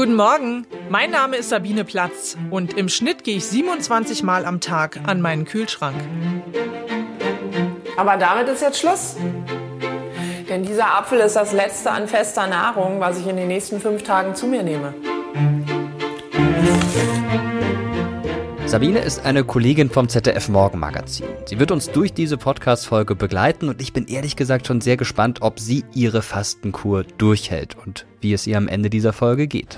Guten Morgen, mein Name ist Sabine Platz und im Schnitt gehe ich 27 Mal am Tag an meinen Kühlschrank. Aber damit ist jetzt Schluss. Denn dieser Apfel ist das letzte an fester Nahrung, was ich in den nächsten fünf Tagen zu mir nehme. Sabine ist eine Kollegin vom ZDF Morgenmagazin. Sie wird uns durch diese Podcast-Folge begleiten und ich bin ehrlich gesagt schon sehr gespannt, ob sie ihre Fastenkur durchhält und wie es ihr am Ende dieser Folge geht.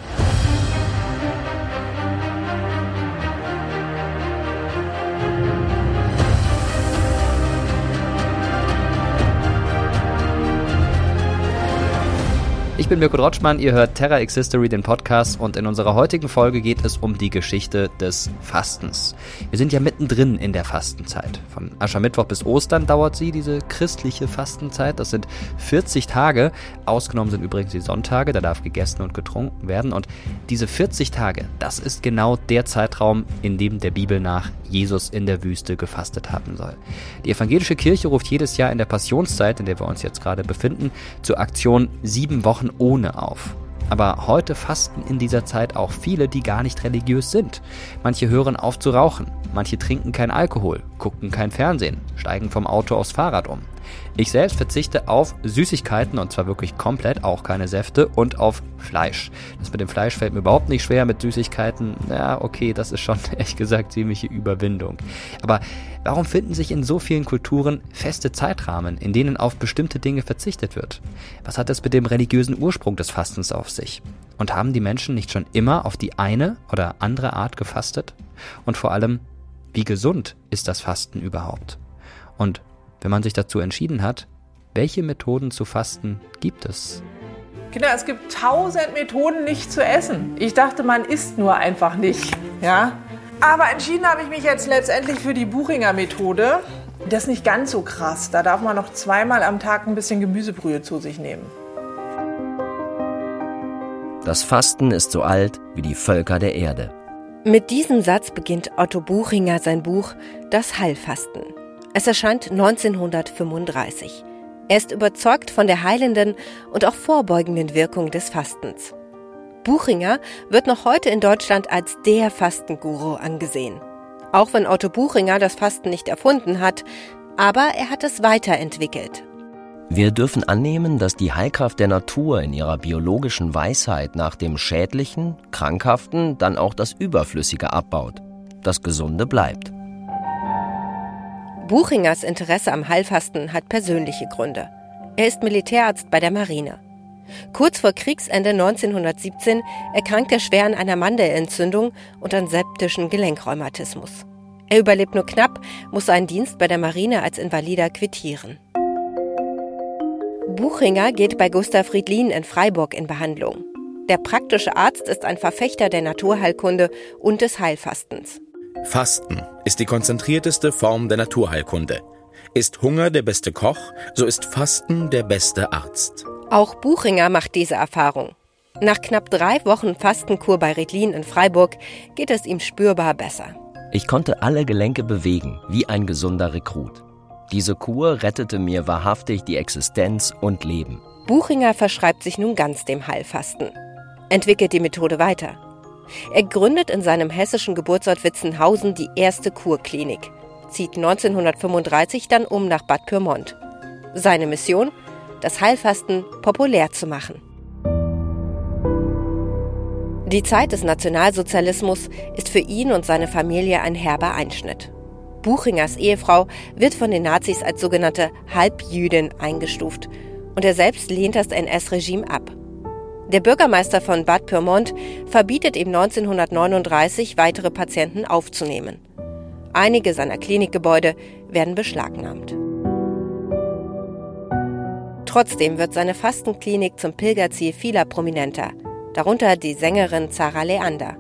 Ich bin Mirko Drotschmann, ihr hört Terra X History, den Podcast, und in unserer heutigen Folge geht es um die Geschichte des Fastens. Wir sind ja mittendrin in der Fastenzeit. Von Aschermittwoch bis Ostern dauert sie, diese christliche Fastenzeit. Das sind 40 Tage. Ausgenommen sind übrigens die Sonntage, da darf gegessen und getrunken werden. Und diese 40 Tage, das ist genau der Zeitraum, in dem der Bibel nach Jesus in der Wüste gefastet haben soll. Die evangelische Kirche ruft jedes Jahr in der Passionszeit, in der wir uns jetzt gerade befinden, zur Aktion sieben Wochen ohne auf. Aber heute fasten in dieser Zeit auch viele, die gar nicht religiös sind. Manche hören auf zu rauchen, manche trinken kein Alkohol, gucken kein Fernsehen, steigen vom Auto aufs Fahrrad um. Ich selbst verzichte auf Süßigkeiten und zwar wirklich komplett, auch keine Säfte und auf Fleisch. Das mit dem Fleisch fällt mir überhaupt nicht schwer, mit Süßigkeiten, ja, okay, das ist schon ehrlich gesagt ziemliche Überwindung. Aber warum finden sich in so vielen Kulturen feste Zeitrahmen, in denen auf bestimmte Dinge verzichtet wird? Was hat es mit dem religiösen Ursprung des Fastens auf sich? Und haben die Menschen nicht schon immer auf die eine oder andere Art gefastet? Und vor allem, wie gesund ist das Fasten überhaupt? Und wenn man sich dazu entschieden hat, welche Methoden zu fasten gibt es? Kinder, es gibt tausend Methoden, nicht zu essen. Ich dachte, man isst nur einfach nicht. Ja? Aber entschieden habe ich mich jetzt letztendlich für die Buchinger Methode. Das ist nicht ganz so krass. Da darf man noch zweimal am Tag ein bisschen Gemüsebrühe zu sich nehmen. Das Fasten ist so alt wie die Völker der Erde. Mit diesem Satz beginnt Otto Buchinger sein Buch Das Heilfasten. Es erscheint 1935. Er ist überzeugt von der heilenden und auch vorbeugenden Wirkung des Fastens. Buchinger wird noch heute in Deutschland als der Fastenguru angesehen. Auch wenn Otto Buchinger das Fasten nicht erfunden hat, aber er hat es weiterentwickelt. Wir dürfen annehmen, dass die Heilkraft der Natur in ihrer biologischen Weisheit nach dem Schädlichen, Krankhaften dann auch das Überflüssige abbaut. Das Gesunde bleibt. Buchingers Interesse am Heilfasten hat persönliche Gründe. Er ist Militärarzt bei der Marine. Kurz vor Kriegsende 1917 erkrankt er schwer an einer Mandelentzündung und an septischen Gelenkrheumatismus. Er überlebt nur knapp, muss seinen Dienst bei der Marine als Invalider quittieren. Buchinger geht bei Gustav Friedlin in Freiburg in Behandlung. Der praktische Arzt ist ein Verfechter der Naturheilkunde und des Heilfastens. Fasten ist die konzentrierteste Form der Naturheilkunde. Ist Hunger der beste Koch, so ist Fasten der beste Arzt. Auch Buchinger macht diese Erfahrung. Nach knapp drei Wochen Fastenkur bei Redlin in Freiburg geht es ihm spürbar besser. Ich konnte alle Gelenke bewegen, wie ein gesunder Rekrut. Diese Kur rettete mir wahrhaftig die Existenz und Leben. Buchinger verschreibt sich nun ganz dem Heilfasten, entwickelt die Methode weiter. Er gründet in seinem hessischen Geburtsort Witzenhausen die erste Kurklinik, zieht 1935 dann um nach Bad Pyrmont. Seine Mission? Das Heilfasten populär zu machen. Die Zeit des Nationalsozialismus ist für ihn und seine Familie ein herber Einschnitt. Buchingers Ehefrau wird von den Nazis als sogenannte Halbjüdin eingestuft und er selbst lehnt das NS-Regime ab. Der Bürgermeister von Bad Pyrmont verbietet ihm 1939 weitere Patienten aufzunehmen. Einige seiner Klinikgebäude werden beschlagnahmt. Trotzdem wird seine Fastenklinik zum Pilgerziel vieler Prominenter, darunter die Sängerin Zara Leander.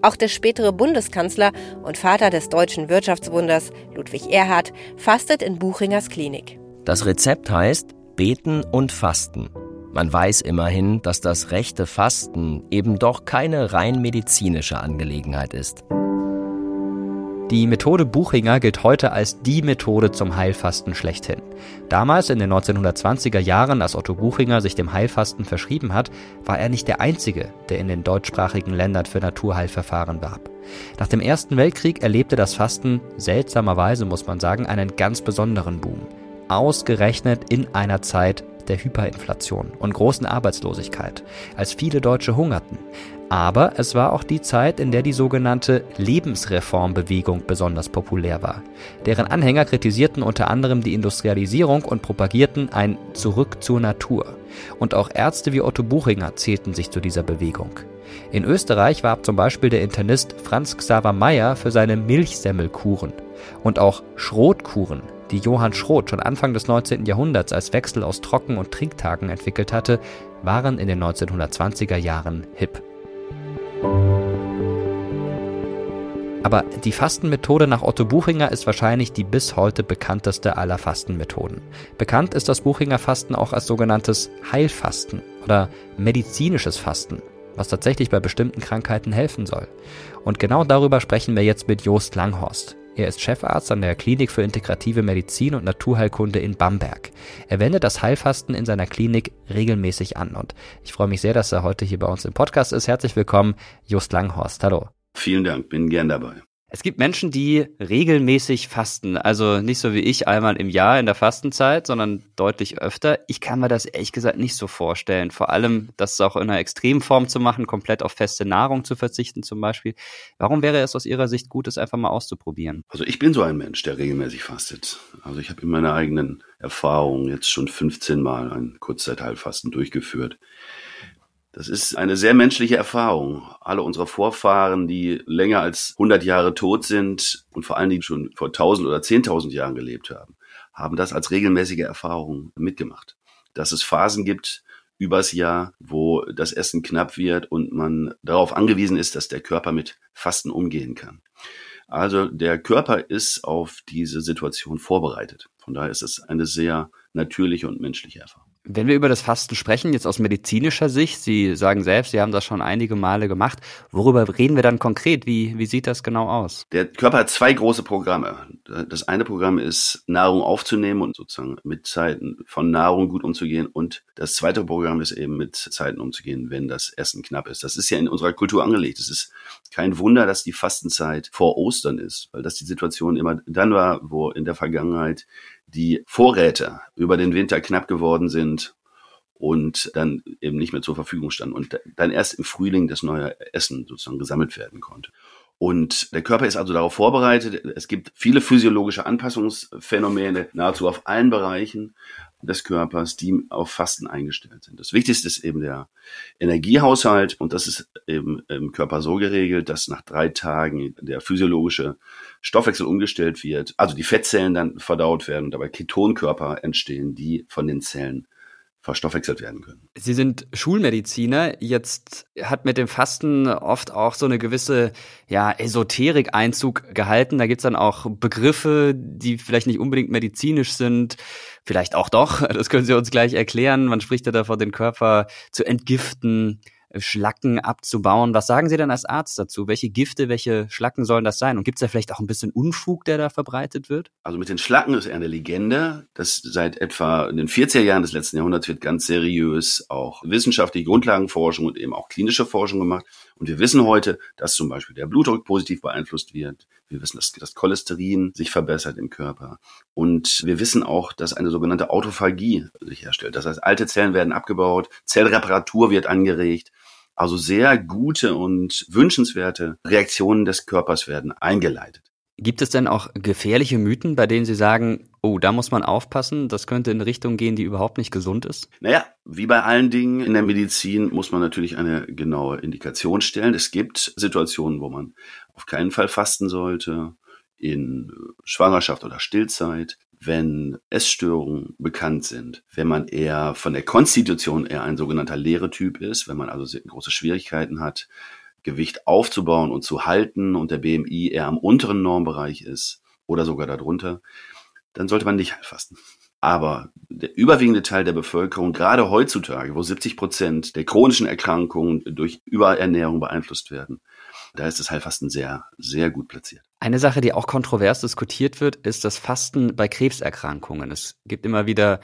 Auch der spätere Bundeskanzler und Vater des deutschen Wirtschaftswunders Ludwig Erhard fastet in Buchingers Klinik. Das Rezept heißt Beten und Fasten. Man weiß immerhin, dass das rechte Fasten eben doch keine rein medizinische Angelegenheit ist. Die Methode Buchinger gilt heute als die Methode zum Heilfasten schlechthin. Damals in den 1920er Jahren, als Otto Buchinger sich dem Heilfasten verschrieben hat, war er nicht der Einzige, der in den deutschsprachigen Ländern für Naturheilverfahren warb. Nach dem Ersten Weltkrieg erlebte das Fasten, seltsamerweise muss man sagen, einen ganz besonderen Boom. Ausgerechnet in einer Zeit der Hyperinflation und großen Arbeitslosigkeit, als viele Deutsche hungerten. Aber es war auch die Zeit, in der die sogenannte Lebensreformbewegung besonders populär war. Deren Anhänger kritisierten unter anderem die Industrialisierung und propagierten ein Zurück zur Natur. Und auch Ärzte wie Otto Buchinger zählten sich zu dieser Bewegung. In Österreich warb zum Beispiel der Internist Franz Xaver Meyer für seine Milchsemmelkuren. Und auch Schrotkuren, die Johann Schroth schon Anfang des 19. Jahrhunderts als Wechsel aus Trocken- und Trinktagen entwickelt hatte, waren in den 1920er Jahren hip. Aber die Fastenmethode nach Otto Buchinger ist wahrscheinlich die bis heute bekannteste aller Fastenmethoden. Bekannt ist das Buchinger Fasten auch als sogenanntes Heilfasten oder medizinisches Fasten, was tatsächlich bei bestimmten Krankheiten helfen soll. Und genau darüber sprechen wir jetzt mit Jost Langhorst. Er ist Chefarzt an der Klinik für integrative Medizin und Naturheilkunde in Bamberg. Er wendet das Heilfasten in seiner Klinik regelmäßig an und ich freue mich sehr, dass er heute hier bei uns im Podcast ist. Herzlich willkommen, Just Langhorst. Hallo. Vielen Dank, bin gern dabei. Es gibt Menschen, die regelmäßig fasten, also nicht so wie ich einmal im Jahr in der Fastenzeit, sondern deutlich öfter. Ich kann mir das ehrlich gesagt nicht so vorstellen. Vor allem, das auch in einer Extremform zu machen, komplett auf feste Nahrung zu verzichten zum Beispiel. Warum wäre es aus Ihrer Sicht gut, es einfach mal auszuprobieren? Also ich bin so ein Mensch, der regelmäßig fastet. Also ich habe in meiner eigenen Erfahrung jetzt schon 15 Mal ein Kurzzeitheilfasten durchgeführt. Das ist eine sehr menschliche Erfahrung. Alle unsere Vorfahren, die länger als 100 Jahre tot sind und vor allen Dingen schon vor 1000 oder 10.000 Jahren gelebt haben, haben das als regelmäßige Erfahrung mitgemacht. Dass es Phasen gibt übers Jahr, wo das Essen knapp wird und man darauf angewiesen ist, dass der Körper mit Fasten umgehen kann. Also der Körper ist auf diese Situation vorbereitet. Von daher ist es eine sehr natürliche und menschliche Erfahrung. Wenn wir über das Fasten sprechen, jetzt aus medizinischer Sicht, Sie sagen selbst, Sie haben das schon einige Male gemacht. Worüber reden wir dann konkret? Wie, wie sieht das genau aus? Der Körper hat zwei große Programme. Das eine Programm ist, Nahrung aufzunehmen und sozusagen mit Zeiten von Nahrung gut umzugehen. Und das zweite Programm ist eben mit Zeiten umzugehen, wenn das Essen knapp ist. Das ist ja in unserer Kultur angelegt. Es ist kein Wunder, dass die Fastenzeit vor Ostern ist, weil das die Situation immer dann war, wo in der Vergangenheit die Vorräte über den Winter knapp geworden sind und dann eben nicht mehr zur Verfügung standen und dann erst im Frühling das neue Essen sozusagen gesammelt werden konnte. Und der Körper ist also darauf vorbereitet. Es gibt viele physiologische Anpassungsphänomene nahezu auf allen Bereichen des Körpers, die auf Fasten eingestellt sind. Das Wichtigste ist eben der Energiehaushalt und das ist eben im Körper so geregelt, dass nach drei Tagen der physiologische Stoffwechsel umgestellt wird, also die Fettzellen dann verdaut werden und dabei Ketonkörper entstehen, die von den Zellen verstoffwechselt werden können. Sie sind Schulmediziner. Jetzt hat mit dem Fasten oft auch so eine gewisse ja, Esoterik Einzug gehalten. Da gibt's dann auch Begriffe, die vielleicht nicht unbedingt medizinisch sind. Vielleicht auch doch. Das können Sie uns gleich erklären. Man spricht ja davon, den Körper zu entgiften. Schlacken abzubauen. Was sagen Sie denn als Arzt dazu? Welche Gifte, welche Schlacken sollen das sein? Und gibt es da vielleicht auch ein bisschen Unfug, der da verbreitet wird? Also mit den Schlacken ist eher eine Legende. Das seit etwa in den 40er Jahren des letzten Jahrhunderts wird ganz seriös auch wissenschaftliche Grundlagenforschung und eben auch klinische Forschung gemacht. Und wir wissen heute, dass zum Beispiel der Blutdruck positiv beeinflusst wird. Wir wissen, dass das Cholesterin sich verbessert im Körper. Und wir wissen auch, dass eine sogenannte Autophagie sich herstellt. Das heißt, alte Zellen werden abgebaut, Zellreparatur wird angeregt. Also sehr gute und wünschenswerte Reaktionen des Körpers werden eingeleitet. Gibt es denn auch gefährliche Mythen, bei denen Sie sagen, oh, da muss man aufpassen, das könnte in eine Richtung gehen, die überhaupt nicht gesund ist? Naja, wie bei allen Dingen in der Medizin muss man natürlich eine genaue Indikation stellen. Es gibt Situationen, wo man auf keinen Fall fasten sollte, in Schwangerschaft oder Stillzeit wenn Essstörungen bekannt sind, wenn man eher von der Konstitution eher ein sogenannter leere Typ ist, wenn man also große Schwierigkeiten hat, Gewicht aufzubauen und zu halten und der BMI eher am unteren Normbereich ist oder sogar darunter, dann sollte man nicht heilfasten. Aber der überwiegende Teil der Bevölkerung, gerade heutzutage, wo 70 Prozent der chronischen Erkrankungen durch Überernährung beeinflusst werden, da ist das Heilfasten sehr, sehr gut platziert. Eine Sache, die auch kontrovers diskutiert wird, ist das Fasten bei Krebserkrankungen. Es gibt immer wieder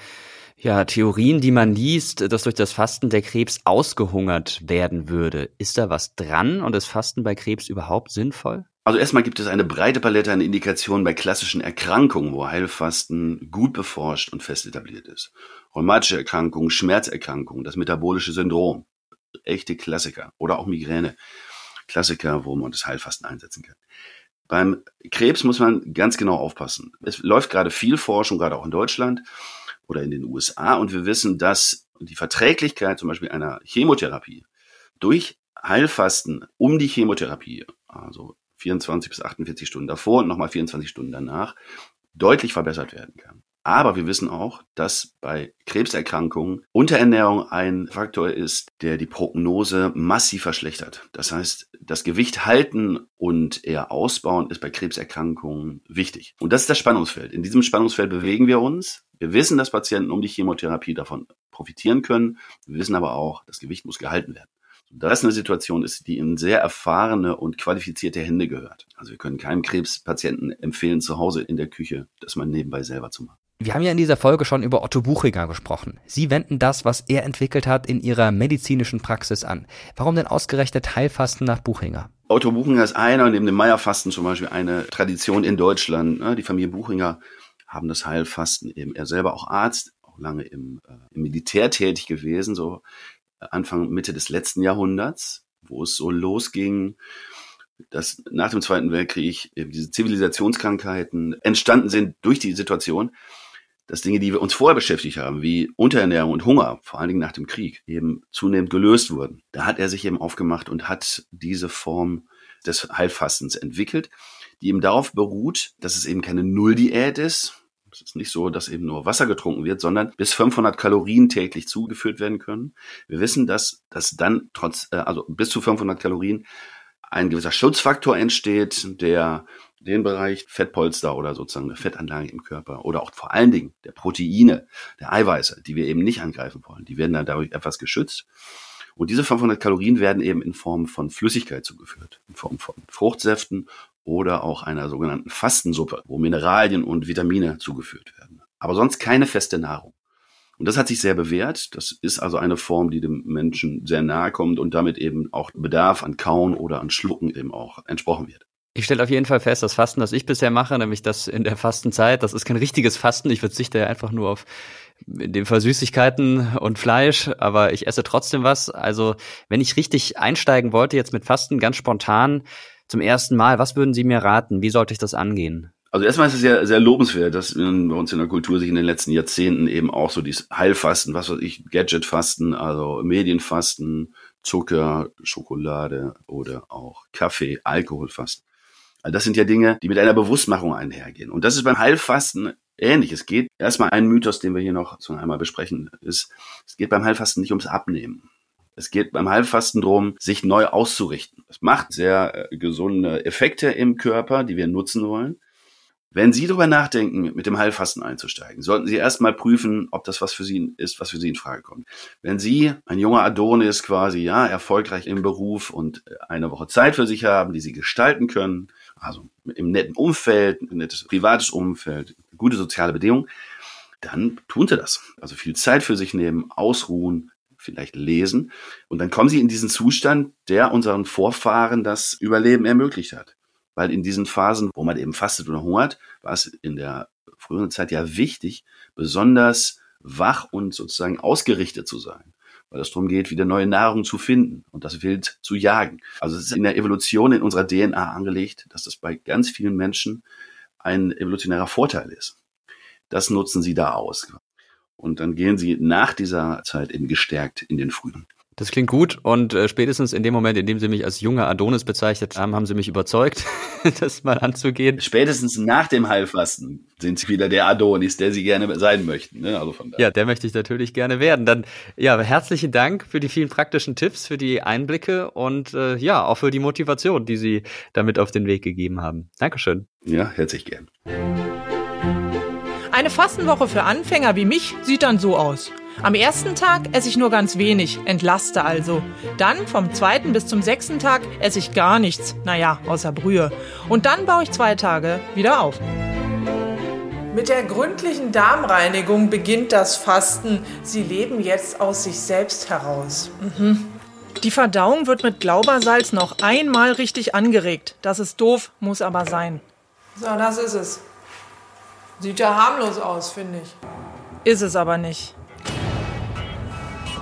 ja, Theorien, die man liest, dass durch das Fasten der Krebs ausgehungert werden würde. Ist da was dran und ist Fasten bei Krebs überhaupt sinnvoll? Also erstmal gibt es eine breite Palette an Indikationen bei klassischen Erkrankungen, wo Heilfasten gut beforscht und fest etabliert ist. Rheumatische Erkrankungen, Schmerzerkrankungen, das metabolische Syndrom, echte Klassiker oder auch Migräne, Klassiker, wo man das Heilfasten einsetzen kann. Beim Krebs muss man ganz genau aufpassen. Es läuft gerade viel Forschung, gerade auch in Deutschland oder in den USA. Und wir wissen, dass die Verträglichkeit zum Beispiel einer Chemotherapie durch Heilfasten um die Chemotherapie, also 24 bis 48 Stunden davor und nochmal 24 Stunden danach, deutlich verbessert werden kann. Aber wir wissen auch, dass bei Krebserkrankungen Unterernährung ein Faktor ist, der die Prognose massiv verschlechtert. Das heißt, das Gewicht halten und eher ausbauen ist bei Krebserkrankungen wichtig. Und das ist das Spannungsfeld. In diesem Spannungsfeld bewegen wir uns. Wir wissen, dass Patienten um die Chemotherapie davon profitieren können. Wir wissen aber auch, das Gewicht muss gehalten werden. Das eine Situation ist, die in sehr erfahrene und qualifizierte Hände gehört. Also wir können keinem Krebspatienten empfehlen, zu Hause in der Küche das mal nebenbei selber zu machen. Wir haben ja in dieser Folge schon über Otto Buchinger gesprochen. Sie wenden das, was er entwickelt hat, in ihrer medizinischen Praxis an. Warum denn ausgerechnet Heilfasten nach Buchinger? Otto Buchinger ist einer, neben dem Meierfasten zum Beispiel eine Tradition in Deutschland. Ne? Die Familie Buchinger haben das Heilfasten eben. Er selber auch Arzt, auch lange im, äh, im Militär tätig gewesen, so Anfang, Mitte des letzten Jahrhunderts, wo es so losging, dass nach dem Zweiten Weltkrieg eben diese Zivilisationskrankheiten entstanden sind durch die Situation, dass Dinge, die wir uns vorher beschäftigt haben, wie Unterernährung und Hunger, vor allen Dingen nach dem Krieg, eben zunehmend gelöst wurden. Da hat er sich eben aufgemacht und hat diese Form des Heilfastens entwickelt, die eben darauf beruht, dass es eben keine Nulldiät ist. Es ist nicht so, dass eben nur Wasser getrunken wird, sondern bis 500 Kalorien täglich zugeführt werden können. Wir wissen, dass dass dann trotz, äh, also bis zu 500 Kalorien ein gewisser Schutzfaktor entsteht, der den Bereich Fettpolster oder sozusagen eine Fettanlage im Körper oder auch vor allen Dingen der Proteine, der Eiweiße, die wir eben nicht angreifen wollen, die werden dann dadurch etwas geschützt. Und diese 500 Kalorien werden eben in Form von Flüssigkeit zugeführt, in Form von Fruchtsäften oder auch einer sogenannten Fastensuppe, wo Mineralien und Vitamine zugeführt werden. Aber sonst keine feste Nahrung. Und das hat sich sehr bewährt. Das ist also eine Form, die dem Menschen sehr nahe kommt und damit eben auch Bedarf an Kauen oder an Schlucken eben auch entsprochen wird. Ich stelle auf jeden Fall fest, das Fasten, das ich bisher mache, nämlich das in der Fastenzeit, das ist kein richtiges Fasten. Ich verzichte ja einfach nur auf in dem Fall Süßigkeiten und Fleisch, aber ich esse trotzdem was. Also, wenn ich richtig einsteigen wollte, jetzt mit Fasten ganz spontan zum ersten Mal, was würden Sie mir raten? Wie sollte ich das angehen? Also erstmal ist es ja sehr lobenswert, dass bei uns in der Kultur sich in den letzten Jahrzehnten eben auch so dieses Heilfasten, was weiß ich, Gadgetfasten, also Medienfasten, Zucker, Schokolade oder auch Kaffee, Alkoholfasten also das sind ja Dinge, die mit einer Bewusstmachung einhergehen. Und das ist beim Heilfasten ähnlich. Es geht erstmal ein Mythos, den wir hier noch so einmal besprechen, ist, es geht beim Heilfasten nicht ums Abnehmen. Es geht beim Heilfasten darum, sich neu auszurichten. Es macht sehr äh, gesunde Effekte im Körper, die wir nutzen wollen. Wenn Sie darüber nachdenken, mit dem Heilfasten einzusteigen, sollten Sie erstmal prüfen, ob das was für Sie ist, was für Sie in Frage kommt. Wenn Sie ein junger Adonis quasi, ja, erfolgreich im Beruf und eine Woche Zeit für sich haben, die Sie gestalten können, also im netten Umfeld, ein nettes privates Umfeld, gute soziale Bedingungen, dann tun Sie das. Also viel Zeit für sich nehmen, ausruhen, vielleicht lesen. Und dann kommen Sie in diesen Zustand, der unseren Vorfahren das Überleben ermöglicht hat. Weil in diesen Phasen, wo man eben fastet oder hungert, war es in der früheren Zeit ja wichtig, besonders wach und sozusagen ausgerichtet zu sein. Weil es darum geht, wieder neue Nahrung zu finden und das Wild zu jagen. Also es ist in der Evolution, in unserer DNA angelegt, dass das bei ganz vielen Menschen ein evolutionärer Vorteil ist. Das nutzen sie da aus. Und dann gehen sie nach dieser Zeit eben gestärkt in den Frühling. Das klingt gut und äh, spätestens in dem Moment, in dem Sie mich als junger Adonis bezeichnet haben, haben Sie mich überzeugt, das mal anzugehen. Spätestens nach dem Heilfasten sind Sie wieder der Adonis, der Sie gerne sein möchten. Ne? Also von Ja, der möchte ich natürlich gerne werden. Dann ja, herzlichen Dank für die vielen praktischen Tipps, für die Einblicke und äh, ja, auch für die Motivation, die Sie damit auf den Weg gegeben haben. Dankeschön. Ja, herzlich gern. Eine Fastenwoche für Anfänger wie mich sieht dann so aus. Am ersten Tag esse ich nur ganz wenig, entlaste also. Dann vom zweiten bis zum sechsten Tag esse ich gar nichts, naja, außer Brühe. Und dann baue ich zwei Tage wieder auf. Mit der gründlichen Darmreinigung beginnt das Fasten. Sie leben jetzt aus sich selbst heraus. Mhm. Die Verdauung wird mit Glaubersalz noch einmal richtig angeregt. Das ist doof, muss aber sein. So, das ist es. Sieht ja harmlos aus, finde ich. Ist es aber nicht.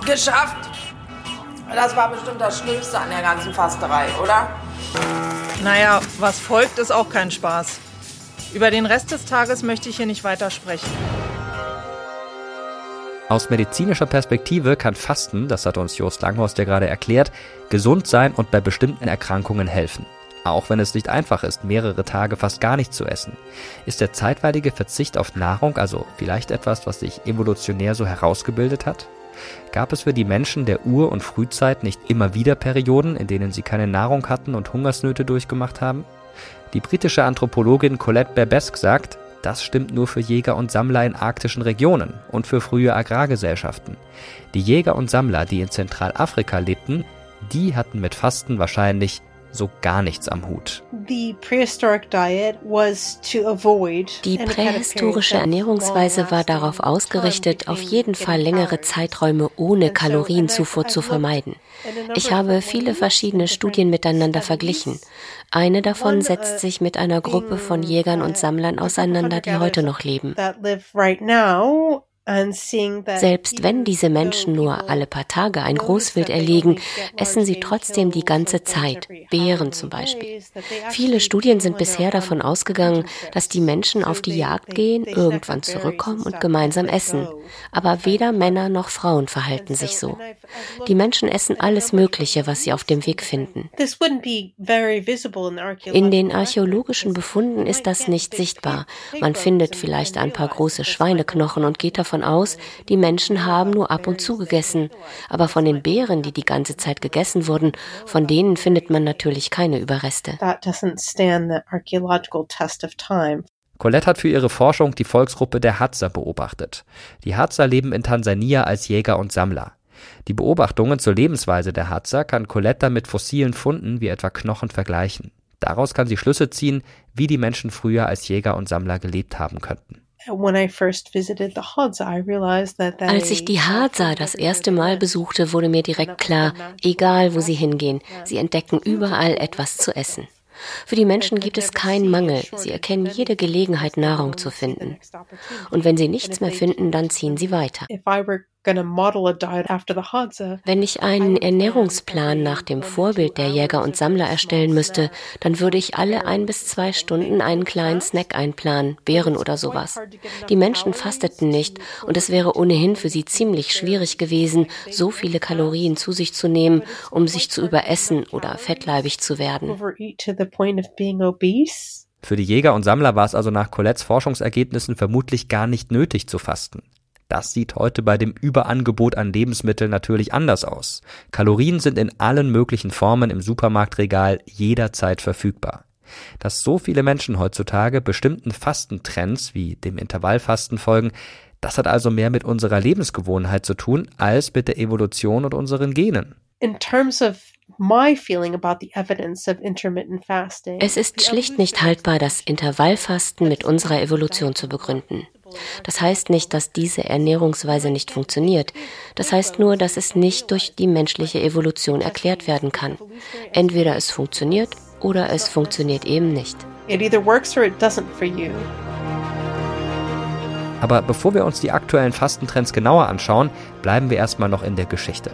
Geschafft! Das war bestimmt das Schlimmste an der ganzen Fasterei, oder? Naja, was folgt, ist auch kein Spaß. Über den Rest des Tages möchte ich hier nicht weiter sprechen. Aus medizinischer Perspektive kann Fasten, das hat uns Jost Langhorst ja gerade erklärt, gesund sein und bei bestimmten Erkrankungen helfen. Auch wenn es nicht einfach ist, mehrere Tage fast gar nicht zu essen, ist der zeitweilige Verzicht auf Nahrung also vielleicht etwas, was sich evolutionär so herausgebildet hat? Gab es für die Menschen der Ur- und Frühzeit nicht immer wieder Perioden, in denen sie keine Nahrung hatten und Hungersnöte durchgemacht haben? Die britische Anthropologin Colette Berbesque sagt, das stimmt nur für Jäger und Sammler in arktischen Regionen und für frühe Agrargesellschaften. Die Jäger und Sammler, die in Zentralafrika lebten, die hatten mit Fasten wahrscheinlich so gar nichts am Hut. Die prähistorische Ernährungsweise war darauf ausgerichtet, auf jeden Fall längere Zeiträume ohne Kalorienzufuhr zu vermeiden. Ich habe viele verschiedene Studien miteinander verglichen. Eine davon setzt sich mit einer Gruppe von Jägern und Sammlern auseinander, die heute noch leben. Selbst wenn diese Menschen nur alle paar Tage ein Großwild erlegen, essen sie trotzdem die ganze Zeit, Bären zum Beispiel. Viele Studien sind bisher davon ausgegangen, dass die Menschen auf die Jagd gehen, irgendwann zurückkommen und gemeinsam essen. Aber weder Männer noch Frauen verhalten sich so. Die Menschen essen alles Mögliche, was sie auf dem Weg finden. In den archäologischen Befunden ist das nicht sichtbar. Man findet vielleicht ein paar große Schweineknochen und geht davon aus, die Menschen haben nur ab und zu gegessen. Aber von den Bären, die die ganze Zeit gegessen wurden, von denen findet man natürlich keine Überreste. Colette hat für ihre Forschung die Volksgruppe der Hadza beobachtet. Die Hadza leben in Tansania als Jäger und Sammler. Die Beobachtungen zur Lebensweise der Hadza kann Colette mit fossilen Funden wie etwa Knochen vergleichen. Daraus kann sie Schlüsse ziehen, wie die Menschen früher als Jäger und Sammler gelebt haben könnten. Als ich die Hadza das erste Mal besuchte, wurde mir direkt klar, egal wo sie hingehen, sie entdecken überall etwas zu essen. Für die Menschen gibt es keinen Mangel. Sie erkennen jede Gelegenheit, Nahrung zu finden. Und wenn sie nichts mehr finden, dann ziehen sie weiter. Wenn ich einen Ernährungsplan nach dem Vorbild der Jäger und Sammler erstellen müsste, dann würde ich alle ein bis zwei Stunden einen kleinen Snack einplanen, Beeren oder sowas. Die Menschen fasteten nicht und es wäre ohnehin für sie ziemlich schwierig gewesen, so viele Kalorien zu sich zu nehmen, um sich zu überessen oder fettleibig zu werden. Für die Jäger und Sammler war es also nach Colettes Forschungsergebnissen vermutlich gar nicht nötig zu fasten. Das sieht heute bei dem Überangebot an Lebensmitteln natürlich anders aus. Kalorien sind in allen möglichen Formen im Supermarktregal jederzeit verfügbar. Dass so viele Menschen heutzutage bestimmten Fastentrends wie dem Intervallfasten folgen, das hat also mehr mit unserer Lebensgewohnheit zu tun als mit der Evolution und unseren Genen. In terms of es ist schlicht nicht haltbar, das Intervallfasten mit unserer Evolution zu begründen. Das heißt nicht, dass diese Ernährungsweise nicht funktioniert. Das heißt nur, dass es nicht durch die menschliche Evolution erklärt werden kann. Entweder es funktioniert oder es funktioniert eben nicht. Aber bevor wir uns die aktuellen Fastentrends genauer anschauen, bleiben wir erstmal noch in der Geschichte.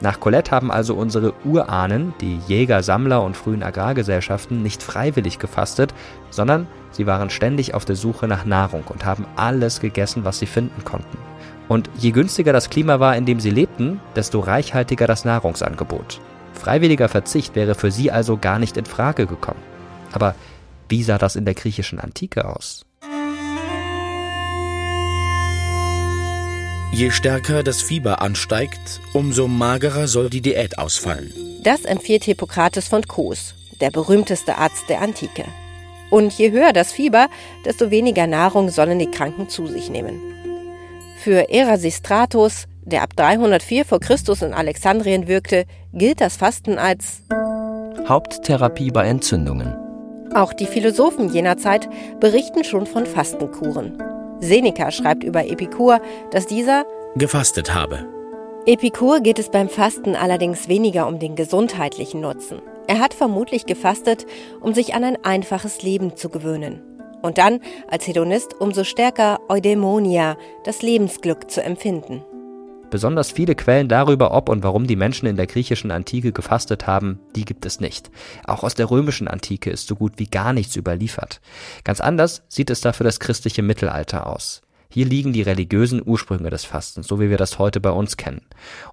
Nach Colette haben also unsere Urahnen, die Jäger, Sammler und frühen Agrargesellschaften, nicht freiwillig gefastet, sondern sie waren ständig auf der Suche nach Nahrung und haben alles gegessen, was sie finden konnten. Und je günstiger das Klima war, in dem sie lebten, desto reichhaltiger das Nahrungsangebot. Freiwilliger Verzicht wäre für sie also gar nicht in Frage gekommen. Aber wie sah das in der griechischen Antike aus? Je stärker das Fieber ansteigt, umso magerer soll die Diät ausfallen. Das empfiehlt Hippokrates von Kos, der berühmteste Arzt der Antike. Und je höher das Fieber, desto weniger Nahrung sollen die Kranken zu sich nehmen. Für Erasistratus, der ab 304 vor Christus in Alexandrien wirkte, gilt das Fasten als Haupttherapie bei Entzündungen. Auch die Philosophen jener Zeit berichten schon von Fastenkuren. Seneca schreibt über Epikur, dass dieser gefastet habe. Epikur geht es beim Fasten allerdings weniger um den gesundheitlichen Nutzen. Er hat vermutlich gefastet, um sich an ein einfaches Leben zu gewöhnen. Und dann, als Hedonist, umso stärker Eudaimonia, das Lebensglück zu empfinden. Besonders viele Quellen darüber, ob und warum die Menschen in der griechischen Antike gefastet haben, die gibt es nicht. Auch aus der römischen Antike ist so gut wie gar nichts überliefert. Ganz anders sieht es da für das christliche Mittelalter aus. Hier liegen die religiösen Ursprünge des Fastens, so wie wir das heute bei uns kennen.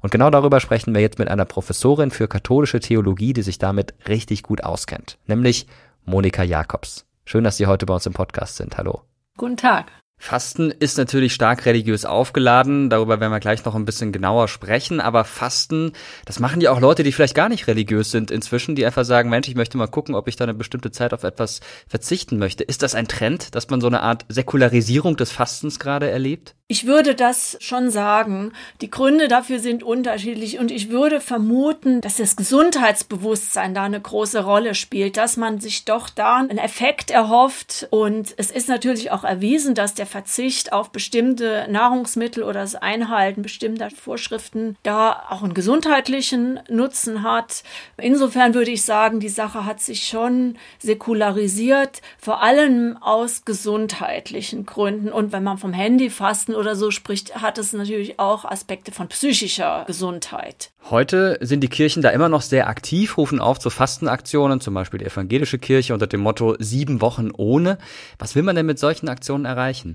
Und genau darüber sprechen wir jetzt mit einer Professorin für katholische Theologie, die sich damit richtig gut auskennt, nämlich Monika Jakobs. Schön, dass Sie heute bei uns im Podcast sind. Hallo. Guten Tag. Fasten ist natürlich stark religiös aufgeladen, darüber werden wir gleich noch ein bisschen genauer sprechen, aber Fasten, das machen ja auch Leute, die vielleicht gar nicht religiös sind inzwischen, die einfach sagen, Mensch, ich möchte mal gucken, ob ich da eine bestimmte Zeit auf etwas verzichten möchte. Ist das ein Trend, dass man so eine Art Säkularisierung des Fastens gerade erlebt? Ich würde das schon sagen. Die Gründe dafür sind unterschiedlich und ich würde vermuten, dass das Gesundheitsbewusstsein da eine große Rolle spielt, dass man sich doch da einen Effekt erhofft und es ist natürlich auch erwiesen, dass der Verzicht auf bestimmte Nahrungsmittel oder das Einhalten bestimmter Vorschriften da auch einen gesundheitlichen Nutzen hat. Insofern würde ich sagen, die Sache hat sich schon säkularisiert, vor allem aus gesundheitlichen Gründen und wenn man vom Handy fasten oder so spricht, hat es natürlich auch Aspekte von psychischer Gesundheit. Heute sind die Kirchen da immer noch sehr aktiv, rufen auf zu Fastenaktionen, zum Beispiel die evangelische Kirche unter dem Motto sieben Wochen ohne. Was will man denn mit solchen Aktionen erreichen?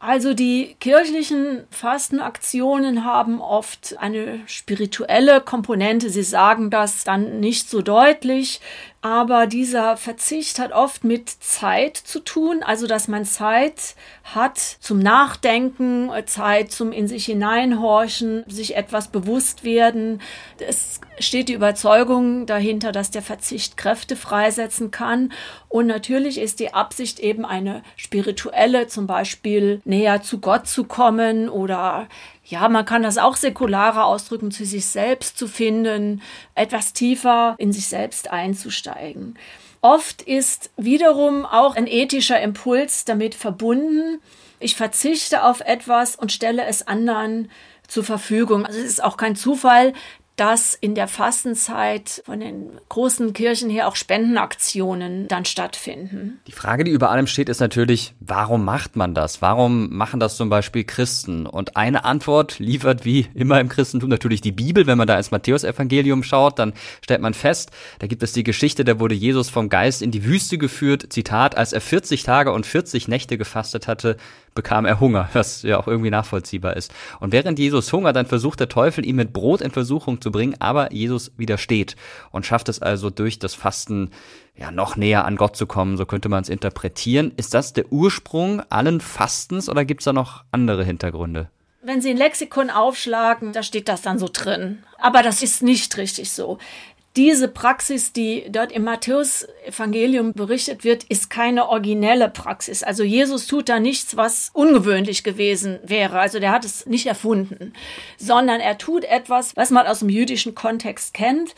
Also die kirchlichen Fastenaktionen haben oft eine spirituelle Komponente. Sie sagen das dann nicht so deutlich, aber dieser Verzicht hat oft mit Zeit zu tun, also dass man Zeit hat zum Nachdenken, Zeit zum in sich hineinhorchen, sich etwas bewusst werden. Es steht die Überzeugung dahinter, dass der Verzicht Kräfte freisetzen kann. Und natürlich ist die Absicht eben eine spirituelle, zum Beispiel näher zu Gott zu kommen oder ja, man kann das auch säkularer ausdrücken, zu sich selbst zu finden, etwas tiefer in sich selbst einzusteigen. Oft ist wiederum auch ein ethischer Impuls damit verbunden. Ich verzichte auf etwas und stelle es anderen zur Verfügung. Also es ist auch kein Zufall, dass in der Fastenzeit von den großen Kirchen her auch Spendenaktionen dann stattfinden. Die Frage, die über allem steht, ist natürlich, warum macht man das? Warum machen das zum Beispiel Christen? Und eine Antwort liefert wie immer im Christentum natürlich die Bibel. Wenn man da ins Matthäusevangelium schaut, dann stellt man fest, da gibt es die Geschichte, da wurde Jesus vom Geist in die Wüste geführt. Zitat, als er 40 Tage und 40 Nächte gefastet hatte, bekam er Hunger, was ja auch irgendwie nachvollziehbar ist. Und während Jesus Hunger, dann versucht der Teufel ihn mit Brot in Versuchung zu bringen, aber Jesus widersteht und schafft es also durch das Fasten ja noch näher an Gott zu kommen, so könnte man es interpretieren. Ist das der Ursprung allen Fastens oder gibt es da noch andere Hintergründe? Wenn Sie ein Lexikon aufschlagen, da steht das dann so drin. Aber das ist nicht richtig so diese Praxis, die dort im Matthäus-Evangelium berichtet wird, ist keine originelle Praxis. Also Jesus tut da nichts, was ungewöhnlich gewesen wäre. Also der hat es nicht erfunden, sondern er tut etwas, was man aus dem jüdischen Kontext kennt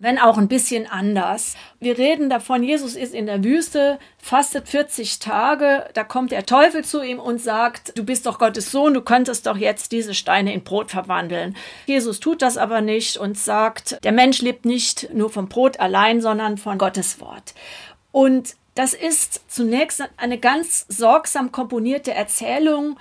wenn auch ein bisschen anders. Wir reden davon, Jesus ist in der Wüste, fastet 40 Tage, da kommt der Teufel zu ihm und sagt, du bist doch Gottes Sohn, du könntest doch jetzt diese Steine in Brot verwandeln. Jesus tut das aber nicht und sagt, der Mensch lebt nicht nur vom Brot allein, sondern von Gottes Wort. Und das ist zunächst eine ganz sorgsam komponierte Erzählung,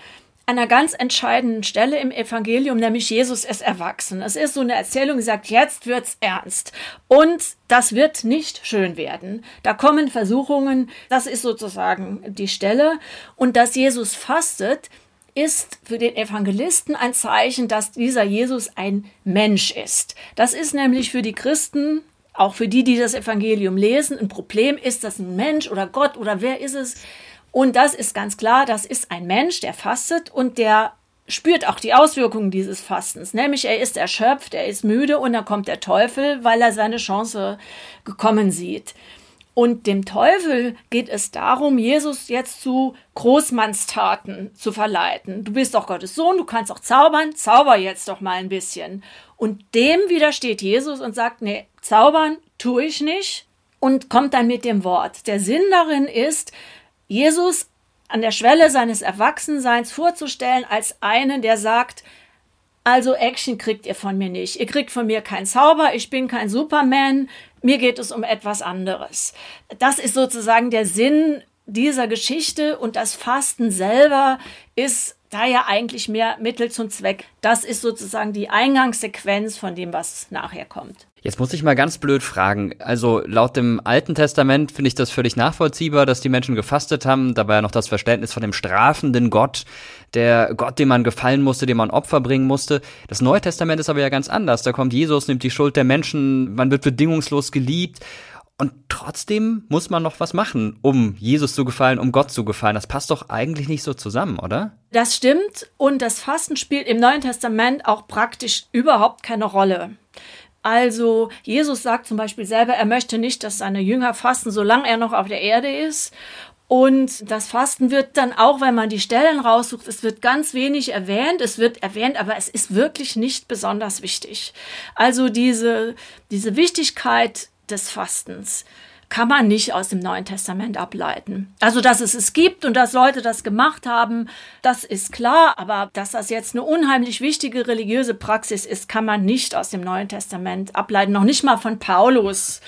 einer ganz entscheidenden Stelle im Evangelium, nämlich Jesus ist erwachsen. Es ist so eine Erzählung, die sagt, jetzt wird's ernst. Und das wird nicht schön werden. Da kommen Versuchungen. Das ist sozusagen die Stelle. Und dass Jesus fastet, ist für den Evangelisten ein Zeichen, dass dieser Jesus ein Mensch ist. Das ist nämlich für die Christen auch für die, die das Evangelium lesen, ein Problem. Ist das ein Mensch oder Gott oder wer ist es? Und das ist ganz klar, das ist ein Mensch, der fastet und der spürt auch die Auswirkungen dieses Fastens. Nämlich er ist erschöpft, er ist müde und dann kommt der Teufel, weil er seine Chance gekommen sieht. Und dem Teufel geht es darum, Jesus jetzt zu Großmannstaten zu verleiten. Du bist doch Gottes Sohn, du kannst auch zaubern, zauber jetzt doch mal ein bisschen. Und dem widersteht Jesus und sagt, nee, zaubern tue ich nicht und kommt dann mit dem Wort. Der Sinn darin ist, Jesus an der Schwelle seines Erwachsenseins vorzustellen als einen, der sagt, also Action kriegt ihr von mir nicht. Ihr kriegt von mir keinen Zauber, ich bin kein Superman, mir geht es um etwas anderes. Das ist sozusagen der Sinn dieser Geschichte und das Fasten selber ist da ja eigentlich mehr Mittel zum Zweck. Das ist sozusagen die Eingangssequenz von dem, was nachher kommt. Jetzt muss ich mal ganz blöd fragen. Also laut dem Alten Testament finde ich das völlig nachvollziehbar, dass die Menschen gefastet haben. Da war ja noch das Verständnis von dem strafenden Gott, der Gott, dem man gefallen musste, dem man Opfer bringen musste. Das Neue Testament ist aber ja ganz anders. Da kommt Jesus, nimmt die Schuld der Menschen, man wird bedingungslos geliebt. Und trotzdem muss man noch was machen, um Jesus zu gefallen, um Gott zu gefallen. Das passt doch eigentlich nicht so zusammen, oder? Das stimmt. Und das Fasten spielt im Neuen Testament auch praktisch überhaupt keine Rolle. Also Jesus sagt zum Beispiel selber, er möchte nicht, dass seine Jünger fasten, solange er noch auf der Erde ist. Und das Fasten wird dann auch, wenn man die Stellen raussucht, es wird ganz wenig erwähnt. Es wird erwähnt, aber es ist wirklich nicht besonders wichtig. Also diese, diese Wichtigkeit des Fastens kann man nicht aus dem Neuen Testament ableiten. Also, dass es es gibt und dass Leute das gemacht haben, das ist klar, aber dass das jetzt eine unheimlich wichtige religiöse Praxis ist, kann man nicht aus dem Neuen Testament ableiten, noch nicht mal von Paulus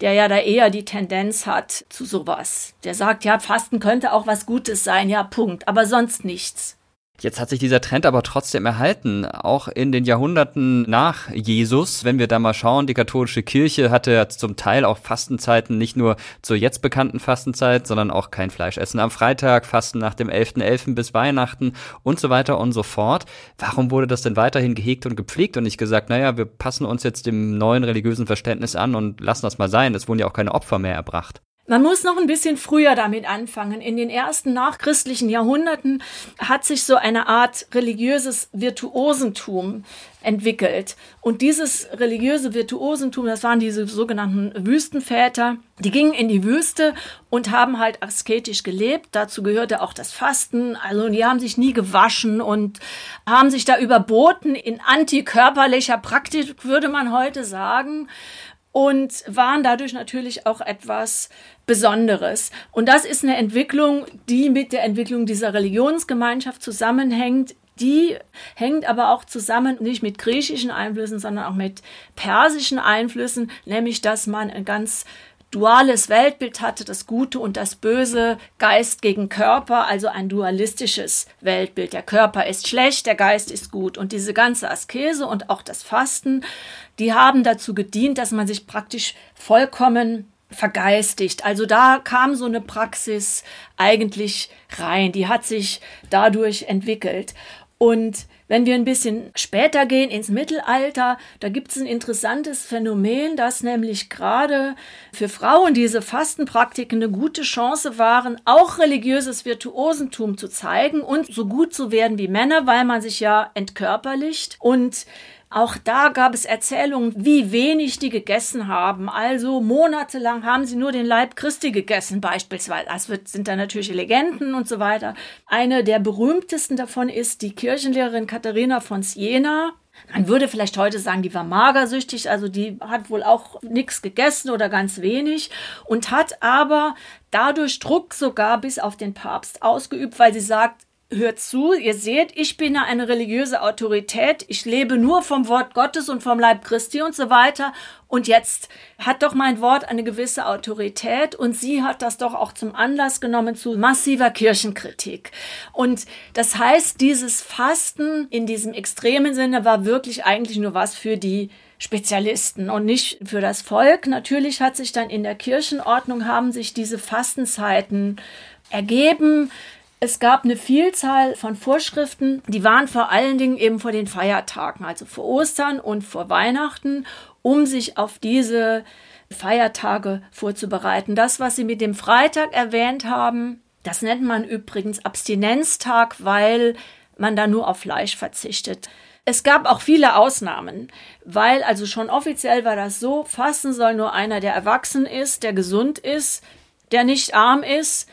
der ja da eher die Tendenz hat zu sowas. Der sagt, ja, Fasten könnte auch was Gutes sein, ja, Punkt, aber sonst nichts. Jetzt hat sich dieser Trend aber trotzdem erhalten, auch in den Jahrhunderten nach Jesus. Wenn wir da mal schauen, die katholische Kirche hatte zum Teil auch Fastenzeiten, nicht nur zur jetzt bekannten Fastenzeit, sondern auch kein Fleisch essen am Freitag, Fasten nach dem 11.11. .11. bis Weihnachten und so weiter und so fort. Warum wurde das denn weiterhin gehegt und gepflegt und nicht gesagt, naja, wir passen uns jetzt dem neuen religiösen Verständnis an und lassen das mal sein? Es wurden ja auch keine Opfer mehr erbracht. Man muss noch ein bisschen früher damit anfangen. In den ersten nachchristlichen Jahrhunderten hat sich so eine Art religiöses Virtuosentum entwickelt. Und dieses religiöse Virtuosentum, das waren diese sogenannten Wüstenväter, die gingen in die Wüste und haben halt asketisch gelebt. Dazu gehörte auch das Fasten. Also die haben sich nie gewaschen und haben sich da überboten in antikörperlicher Praktik, würde man heute sagen und waren dadurch natürlich auch etwas Besonderes. Und das ist eine Entwicklung, die mit der Entwicklung dieser Religionsgemeinschaft zusammenhängt. Die hängt aber auch zusammen nicht mit griechischen Einflüssen, sondern auch mit persischen Einflüssen, nämlich dass man ein ganz duales Weltbild hatte, das Gute und das Böse, Geist gegen Körper, also ein dualistisches Weltbild. Der Körper ist schlecht, der Geist ist gut. Und diese ganze Askese und auch das Fasten, die haben dazu gedient, dass man sich praktisch vollkommen vergeistigt. Also da kam so eine Praxis eigentlich rein, die hat sich dadurch entwickelt. Und wenn wir ein bisschen später gehen ins Mittelalter, da gibt es ein interessantes Phänomen, dass nämlich gerade für Frauen diese Fastenpraktiken eine gute Chance waren, auch religiöses Virtuosentum zu zeigen und so gut zu werden wie Männer, weil man sich ja entkörperlicht. Und auch da gab es Erzählungen, wie wenig die gegessen haben. Also monatelang haben sie nur den Leib Christi gegessen, beispielsweise. Das sind da natürlich Legenden und so weiter. Eine der berühmtesten davon ist die Kirchenlehrerin Katharina von Siena. Man würde vielleicht heute sagen, die war magersüchtig, also die hat wohl auch nichts gegessen oder ganz wenig und hat aber dadurch Druck sogar bis auf den Papst ausgeübt, weil sie sagt, hört zu, ihr seht, ich bin eine religiöse Autorität, ich lebe nur vom Wort Gottes und vom Leib Christi und so weiter. Und jetzt hat doch mein Wort eine gewisse Autorität und sie hat das doch auch zum Anlass genommen zu massiver Kirchenkritik. Und das heißt, dieses Fasten in diesem extremen Sinne war wirklich eigentlich nur was für die Spezialisten und nicht für das Volk. Natürlich hat sich dann in der Kirchenordnung haben sich diese Fastenzeiten ergeben. Es gab eine Vielzahl von Vorschriften, die waren vor allen Dingen eben vor den Feiertagen, also vor Ostern und vor Weihnachten, um sich auf diese Feiertage vorzubereiten. Das, was Sie mit dem Freitag erwähnt haben, das nennt man übrigens Abstinenztag, weil man da nur auf Fleisch verzichtet. Es gab auch viele Ausnahmen, weil also schon offiziell war das so, fasten soll nur einer, der erwachsen ist, der gesund ist, der nicht arm ist,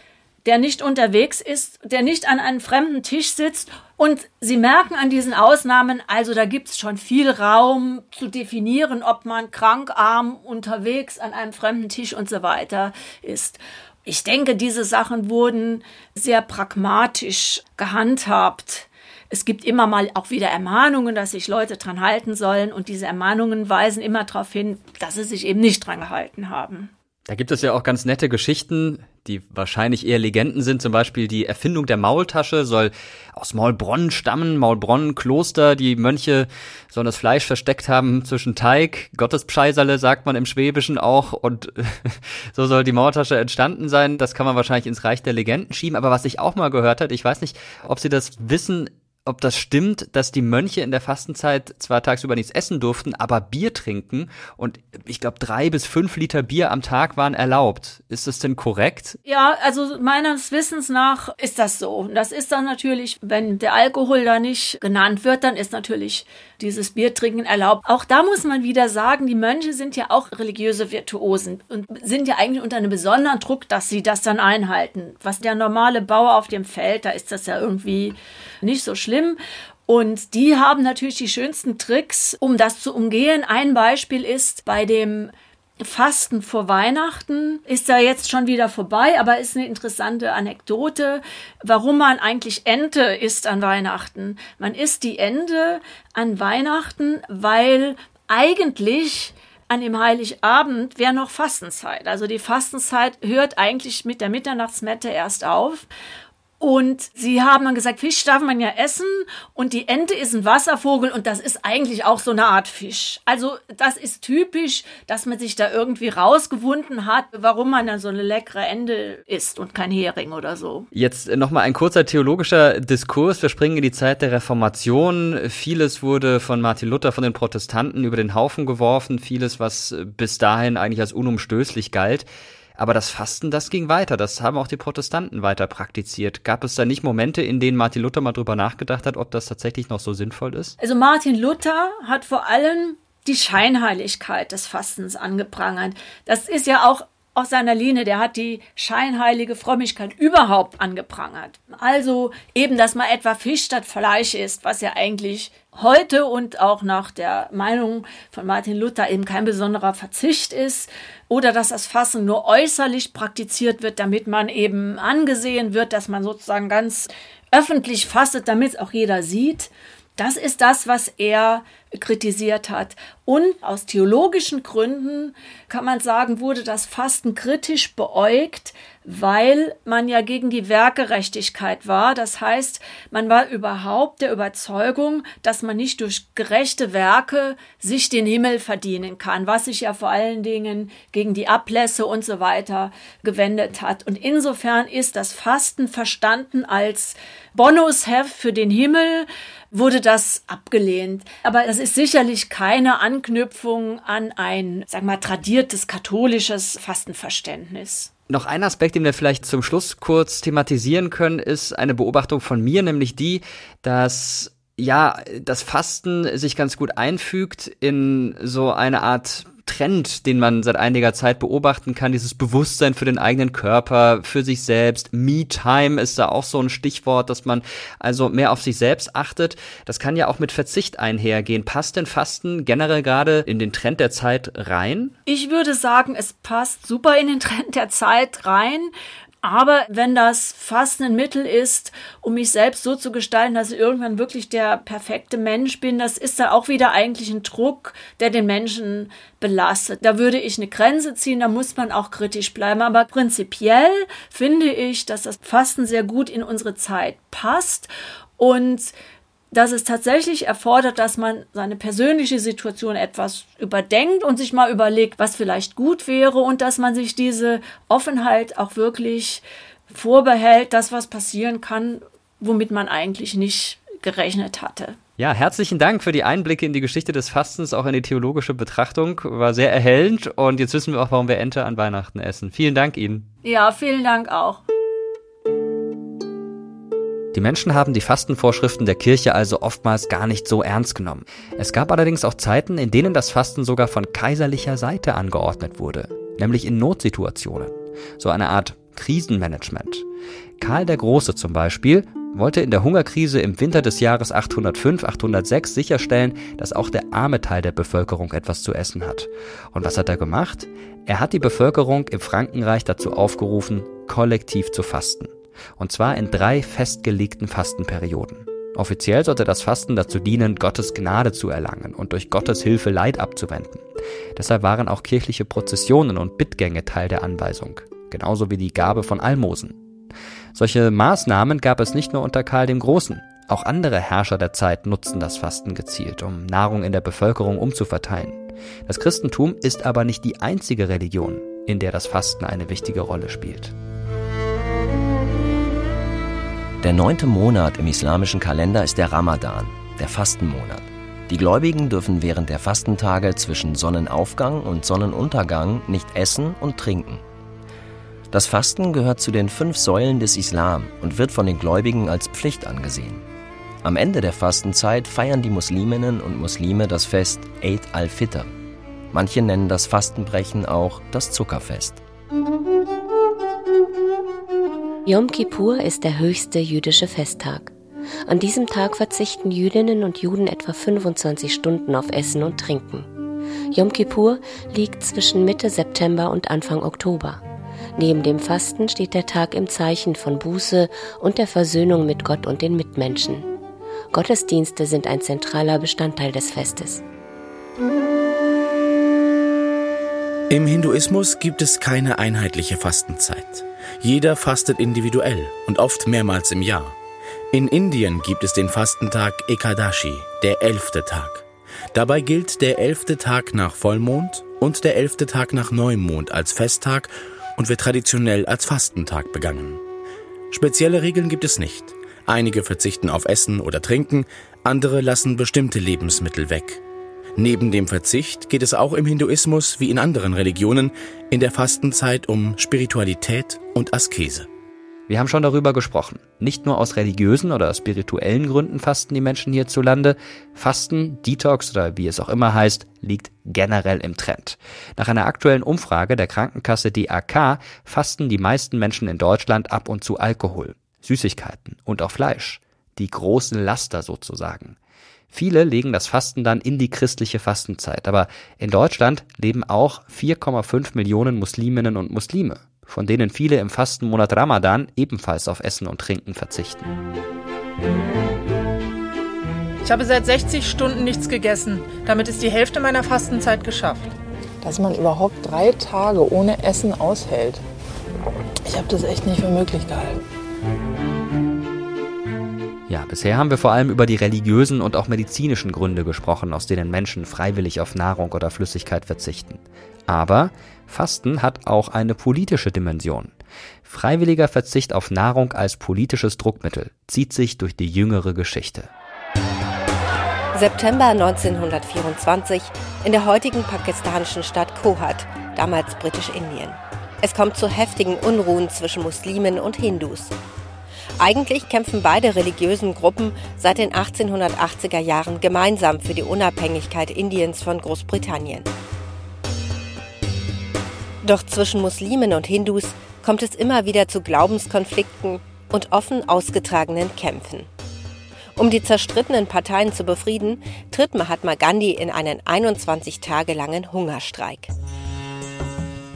der nicht unterwegs ist, der nicht an einem fremden Tisch sitzt. Und Sie merken an diesen Ausnahmen, also da gibt es schon viel Raum zu definieren, ob man krank, arm, unterwegs an einem fremden Tisch und so weiter ist. Ich denke, diese Sachen wurden sehr pragmatisch gehandhabt. Es gibt immer mal auch wieder Ermahnungen, dass sich Leute dran halten sollen und diese Ermahnungen weisen immer darauf hin, dass sie sich eben nicht dran gehalten haben. Da gibt es ja auch ganz nette Geschichten, die wahrscheinlich eher Legenden sind. Zum Beispiel die Erfindung der Maultasche soll aus Maulbronn stammen. Maulbronn, Kloster, die Mönche sollen das Fleisch versteckt haben zwischen Teig, Gottespscheiserle sagt man im Schwäbischen auch. Und so soll die Maultasche entstanden sein. Das kann man wahrscheinlich ins Reich der Legenden schieben. Aber was ich auch mal gehört hat, ich weiß nicht, ob Sie das wissen, ob das stimmt, dass die Mönche in der Fastenzeit zwar tagsüber nichts essen durften, aber Bier trinken und ich glaube drei bis fünf Liter Bier am Tag waren erlaubt. Ist das denn korrekt? Ja, also meines Wissens nach ist das so. Das ist dann natürlich, wenn der Alkohol da nicht genannt wird, dann ist natürlich dieses Biertrinken erlaubt. Auch da muss man wieder sagen, die Mönche sind ja auch religiöse Virtuosen und sind ja eigentlich unter einem besonderen Druck, dass sie das dann einhalten. Was der normale Bauer auf dem Feld, da ist das ja irgendwie nicht so schlimm. Und die haben natürlich die schönsten Tricks, um das zu umgehen. Ein Beispiel ist bei dem Fasten vor Weihnachten ist da jetzt schon wieder vorbei, aber ist eine interessante Anekdote, warum man eigentlich Ente isst an Weihnachten. Man isst die Ente an Weihnachten, weil eigentlich an dem Heiligabend wäre noch Fastenzeit. Also die Fastenzeit hört eigentlich mit der Mitternachtsmette erst auf. Und sie haben dann gesagt, Fisch darf man ja essen und die Ente ist ein Wasservogel und das ist eigentlich auch so eine Art Fisch. Also das ist typisch, dass man sich da irgendwie rausgewunden hat, warum man dann so eine leckere Ente isst und kein Hering oder so. Jetzt nochmal ein kurzer theologischer Diskurs. Wir springen in die Zeit der Reformation. Vieles wurde von Martin Luther, von den Protestanten über den Haufen geworfen. Vieles, was bis dahin eigentlich als unumstößlich galt. Aber das Fasten, das ging weiter. Das haben auch die Protestanten weiter praktiziert. Gab es da nicht Momente, in denen Martin Luther mal drüber nachgedacht hat, ob das tatsächlich noch so sinnvoll ist? Also Martin Luther hat vor allem die Scheinheiligkeit des Fastens angeprangert. Das ist ja auch aus seiner Linie, der hat die scheinheilige Frömmigkeit überhaupt angeprangert. Also eben, dass man etwa Fisch statt Fleisch isst, was ja eigentlich heute und auch nach der Meinung von Martin Luther eben kein besonderer Verzicht ist, oder dass das Fassen nur äußerlich praktiziert wird, damit man eben angesehen wird, dass man sozusagen ganz öffentlich fastet, damit es auch jeder sieht. Das ist das, was er kritisiert hat. Und aus theologischen Gründen kann man sagen, wurde das Fasten kritisch beäugt, weil man ja gegen die Werkgerechtigkeit war. Das heißt, man war überhaupt der Überzeugung, dass man nicht durch gerechte Werke sich den Himmel verdienen kann, was sich ja vor allen Dingen gegen die Ablässe und so weiter gewendet hat. Und insofern ist das Fasten verstanden als Bonusheft für den Himmel, wurde das abgelehnt. Aber das ist sicherlich keine Anknüpfung an ein, wir mal, tradiertes katholisches Fastenverständnis. Noch ein Aspekt, den wir vielleicht zum Schluss kurz thematisieren können, ist eine Beobachtung von mir, nämlich die, dass ja, das Fasten sich ganz gut einfügt in so eine Art Trend, den man seit einiger Zeit beobachten kann, dieses Bewusstsein für den eigenen Körper, für sich selbst. Me-Time ist da auch so ein Stichwort, dass man also mehr auf sich selbst achtet. Das kann ja auch mit Verzicht einhergehen. Passt denn Fasten generell gerade in den Trend der Zeit rein? Ich würde sagen, es passt super in den Trend der Zeit rein. Aber wenn das fast ein Mittel ist, um mich selbst so zu gestalten, dass ich irgendwann wirklich der perfekte Mensch bin, das ist dann auch wieder eigentlich ein Druck, der den Menschen belastet. Da würde ich eine Grenze ziehen, da muss man auch kritisch bleiben. Aber prinzipiell finde ich, dass das Fasten sehr gut in unsere Zeit passt und dass es tatsächlich erfordert, dass man seine persönliche Situation etwas überdenkt und sich mal überlegt, was vielleicht gut wäre und dass man sich diese Offenheit auch wirklich vorbehält, dass was passieren kann, womit man eigentlich nicht gerechnet hatte. Ja, herzlichen Dank für die Einblicke in die Geschichte des Fastens, auch in die theologische Betrachtung. War sehr erhellend und jetzt wissen wir auch, warum wir Ente an Weihnachten essen. Vielen Dank Ihnen. Ja, vielen Dank auch. Die Menschen haben die Fastenvorschriften der Kirche also oftmals gar nicht so ernst genommen. Es gab allerdings auch Zeiten, in denen das Fasten sogar von kaiserlicher Seite angeordnet wurde, nämlich in Notsituationen. So eine Art Krisenmanagement. Karl der Große zum Beispiel wollte in der Hungerkrise im Winter des Jahres 805, 806 sicherstellen, dass auch der arme Teil der Bevölkerung etwas zu essen hat. Und was hat er gemacht? Er hat die Bevölkerung im Frankenreich dazu aufgerufen, kollektiv zu fasten. Und zwar in drei festgelegten Fastenperioden. Offiziell sollte das Fasten dazu dienen, Gottes Gnade zu erlangen und durch Gottes Hilfe Leid abzuwenden. Deshalb waren auch kirchliche Prozessionen und Bittgänge Teil der Anweisung, genauso wie die Gabe von Almosen. Solche Maßnahmen gab es nicht nur unter Karl dem Großen. Auch andere Herrscher der Zeit nutzten das Fasten gezielt, um Nahrung in der Bevölkerung umzuverteilen. Das Christentum ist aber nicht die einzige Religion, in der das Fasten eine wichtige Rolle spielt. Der neunte Monat im islamischen Kalender ist der Ramadan, der Fastenmonat. Die Gläubigen dürfen während der Fastentage zwischen Sonnenaufgang und Sonnenuntergang nicht essen und trinken. Das Fasten gehört zu den fünf Säulen des Islam und wird von den Gläubigen als Pflicht angesehen. Am Ende der Fastenzeit feiern die Musliminnen und Muslime das Fest Eid al-Fitr. Manche nennen das Fastenbrechen auch das Zuckerfest. Yom Kippur ist der höchste jüdische Festtag. An diesem Tag verzichten Jüdinnen und Juden etwa 25 Stunden auf Essen und Trinken. Yom Kippur liegt zwischen Mitte September und Anfang Oktober. Neben dem Fasten steht der Tag im Zeichen von Buße und der Versöhnung mit Gott und den Mitmenschen. Gottesdienste sind ein zentraler Bestandteil des Festes. Im Hinduismus gibt es keine einheitliche Fastenzeit. Jeder fastet individuell und oft mehrmals im Jahr. In Indien gibt es den Fastentag Ekadashi, der elfte Tag. Dabei gilt der elfte Tag nach Vollmond und der elfte Tag nach Neumond als Festtag und wird traditionell als Fastentag begangen. Spezielle Regeln gibt es nicht. Einige verzichten auf Essen oder Trinken, andere lassen bestimmte Lebensmittel weg. Neben dem Verzicht geht es auch im Hinduismus wie in anderen Religionen in der Fastenzeit um Spiritualität und Askese. Wir haben schon darüber gesprochen. Nicht nur aus religiösen oder spirituellen Gründen fasten die Menschen hierzulande. Fasten, Detox oder wie es auch immer heißt, liegt generell im Trend. Nach einer aktuellen Umfrage der Krankenkasse DAK fasten die meisten Menschen in Deutschland ab und zu Alkohol, Süßigkeiten und auch Fleisch. Die großen Laster sozusagen. Viele legen das Fasten dann in die christliche Fastenzeit, aber in Deutschland leben auch 4,5 Millionen Musliminnen und Muslime von denen viele im Fastenmonat Ramadan ebenfalls auf Essen und Trinken verzichten. Ich habe seit 60 Stunden nichts gegessen. Damit ist die Hälfte meiner Fastenzeit geschafft. Dass man überhaupt drei Tage ohne Essen aushält. Ich habe das echt nicht für möglich gehalten. Ja, bisher haben wir vor allem über die religiösen und auch medizinischen Gründe gesprochen, aus denen Menschen freiwillig auf Nahrung oder Flüssigkeit verzichten. Aber Fasten hat auch eine politische Dimension. Freiwilliger Verzicht auf Nahrung als politisches Druckmittel zieht sich durch die jüngere Geschichte. September 1924 in der heutigen pakistanischen Stadt Kohat, damals Britisch-Indien. Es kommt zu heftigen Unruhen zwischen Muslimen und Hindus. Eigentlich kämpfen beide religiösen Gruppen seit den 1880er Jahren gemeinsam für die Unabhängigkeit Indiens von Großbritannien. Doch zwischen Muslimen und Hindus kommt es immer wieder zu Glaubenskonflikten und offen ausgetragenen Kämpfen. Um die zerstrittenen Parteien zu befrieden, tritt Mahatma Gandhi in einen 21 Tage langen Hungerstreik.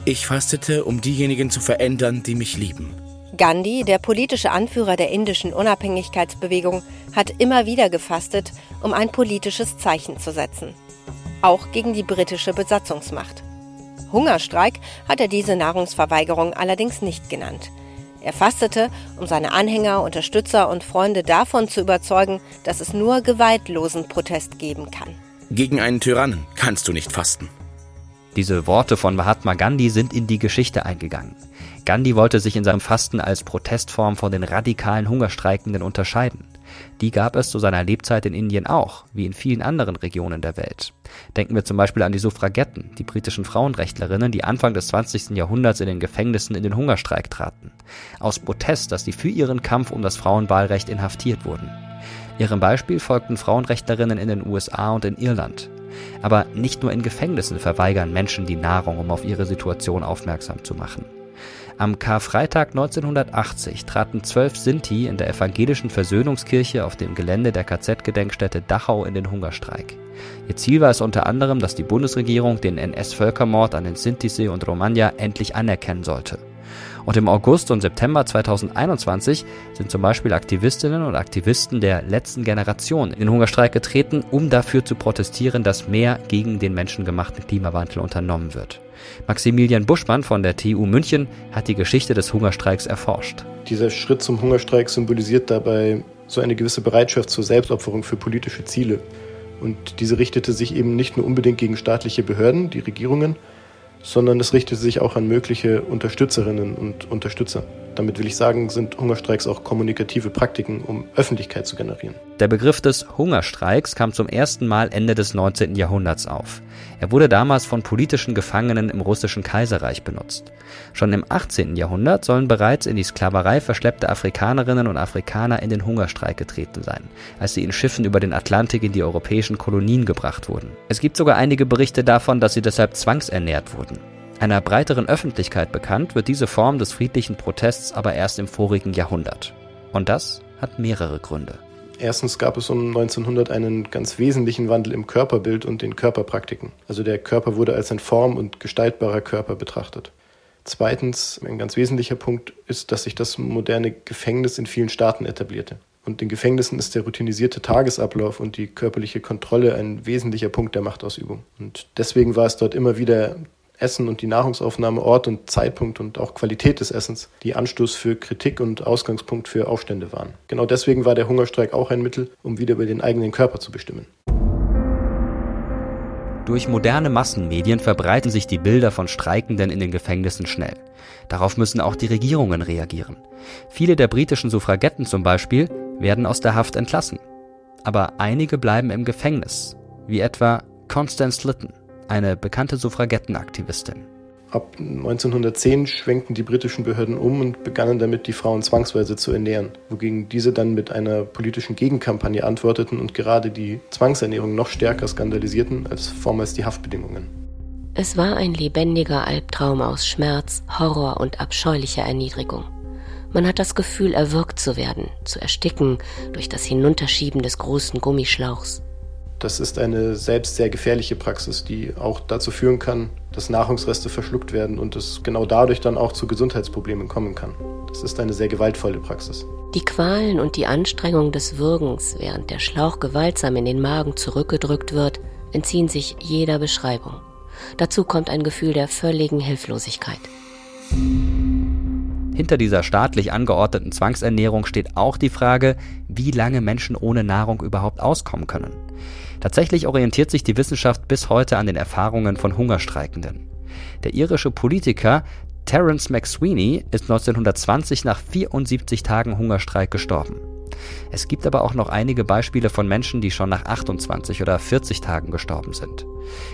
Ich fastete, um diejenigen zu verändern, die mich lieben. Gandhi, der politische Anführer der indischen Unabhängigkeitsbewegung, hat immer wieder gefastet, um ein politisches Zeichen zu setzen. Auch gegen die britische Besatzungsmacht. Hungerstreik hat er diese Nahrungsverweigerung allerdings nicht genannt. Er fastete, um seine Anhänger, Unterstützer und Freunde davon zu überzeugen, dass es nur gewaltlosen Protest geben kann. Gegen einen Tyrannen kannst du nicht fasten. Diese Worte von Mahatma Gandhi sind in die Geschichte eingegangen. Gandhi wollte sich in seinem Fasten als Protestform von den radikalen Hungerstreikenden unterscheiden. Die gab es zu seiner Lebzeit in Indien auch, wie in vielen anderen Regionen der Welt. Denken wir zum Beispiel an die Suffragetten, die britischen Frauenrechtlerinnen, die Anfang des 20. Jahrhunderts in den Gefängnissen in den Hungerstreik traten. Aus Protest, dass sie für ihren Kampf um das Frauenwahlrecht inhaftiert wurden. Ihrem Beispiel folgten Frauenrechtlerinnen in den USA und in Irland. Aber nicht nur in Gefängnissen verweigern Menschen die Nahrung, um auf ihre Situation aufmerksam zu machen. Am Karfreitag 1980 traten zwölf Sinti in der evangelischen Versöhnungskirche auf dem Gelände der KZ-Gedenkstätte Dachau in den Hungerstreik. Ihr Ziel war es unter anderem, dass die Bundesregierung den NS-Völkermord an den Sintisee und Romagna endlich anerkennen sollte. Und im August und September 2021 sind zum Beispiel Aktivistinnen und Aktivisten der letzten Generation in den Hungerstreik getreten, um dafür zu protestieren, dass mehr gegen den menschengemachten Klimawandel unternommen wird. Maximilian Buschmann von der TU München hat die Geschichte des Hungerstreiks erforscht. Dieser Schritt zum Hungerstreik symbolisiert dabei so eine gewisse Bereitschaft zur Selbstopferung für politische Ziele. Und diese richtete sich eben nicht nur unbedingt gegen staatliche Behörden, die Regierungen, sondern es richtet sich auch an mögliche Unterstützerinnen und Unterstützer. Damit will ich sagen, sind Hungerstreiks auch kommunikative Praktiken, um Öffentlichkeit zu generieren. Der Begriff des Hungerstreiks kam zum ersten Mal Ende des 19. Jahrhunderts auf. Er wurde damals von politischen Gefangenen im russischen Kaiserreich benutzt. Schon im 18. Jahrhundert sollen bereits in die Sklaverei verschleppte Afrikanerinnen und Afrikaner in den Hungerstreik getreten sein, als sie in Schiffen über den Atlantik in die europäischen Kolonien gebracht wurden. Es gibt sogar einige Berichte davon, dass sie deshalb zwangsernährt wurden. Einer breiteren Öffentlichkeit bekannt wird diese Form des friedlichen Protests aber erst im vorigen Jahrhundert. Und das hat mehrere Gründe. Erstens gab es um 1900 einen ganz wesentlichen Wandel im Körperbild und den Körperpraktiken. Also der Körper wurde als ein form- und gestaltbarer Körper betrachtet. Zweitens, ein ganz wesentlicher Punkt ist, dass sich das moderne Gefängnis in vielen Staaten etablierte. Und in Gefängnissen ist der routinisierte Tagesablauf und die körperliche Kontrolle ein wesentlicher Punkt der Machtausübung. Und deswegen war es dort immer wieder Essen und die Nahrungsaufnahme, Ort und Zeitpunkt und auch Qualität des Essens, die Anstoß für Kritik und Ausgangspunkt für Aufstände waren. Genau deswegen war der Hungerstreik auch ein Mittel, um wieder über den eigenen Körper zu bestimmen. Durch moderne Massenmedien verbreiten sich die Bilder von Streikenden in den Gefängnissen schnell. Darauf müssen auch die Regierungen reagieren. Viele der britischen Suffragetten zum Beispiel werden aus der Haft entlassen. Aber einige bleiben im Gefängnis, wie etwa Constance Lytton eine bekannte Suffragettenaktivistin. Ab 1910 schwenkten die britischen Behörden um und begannen damit, die Frauen zwangsweise zu ernähren, wogegen diese dann mit einer politischen Gegenkampagne antworteten und gerade die Zwangsernährung noch stärker skandalisierten als vormals die Haftbedingungen. Es war ein lebendiger Albtraum aus Schmerz, Horror und abscheulicher Erniedrigung. Man hat das Gefühl, erwürgt zu werden, zu ersticken durch das Hinunterschieben des großen Gummischlauchs. Das ist eine selbst sehr gefährliche Praxis, die auch dazu führen kann, dass Nahrungsreste verschluckt werden und es genau dadurch dann auch zu Gesundheitsproblemen kommen kann. Das ist eine sehr gewaltvolle Praxis. Die Qualen und die Anstrengung des Würgens, während der Schlauch gewaltsam in den Magen zurückgedrückt wird, entziehen sich jeder Beschreibung. Dazu kommt ein Gefühl der völligen Hilflosigkeit. Hinter dieser staatlich angeordneten Zwangsernährung steht auch die Frage, wie lange Menschen ohne Nahrung überhaupt auskommen können. Tatsächlich orientiert sich die Wissenschaft bis heute an den Erfahrungen von Hungerstreikenden. Der irische Politiker Terence McSweeney ist 1920 nach 74 Tagen Hungerstreik gestorben. Es gibt aber auch noch einige Beispiele von Menschen, die schon nach 28 oder 40 Tagen gestorben sind.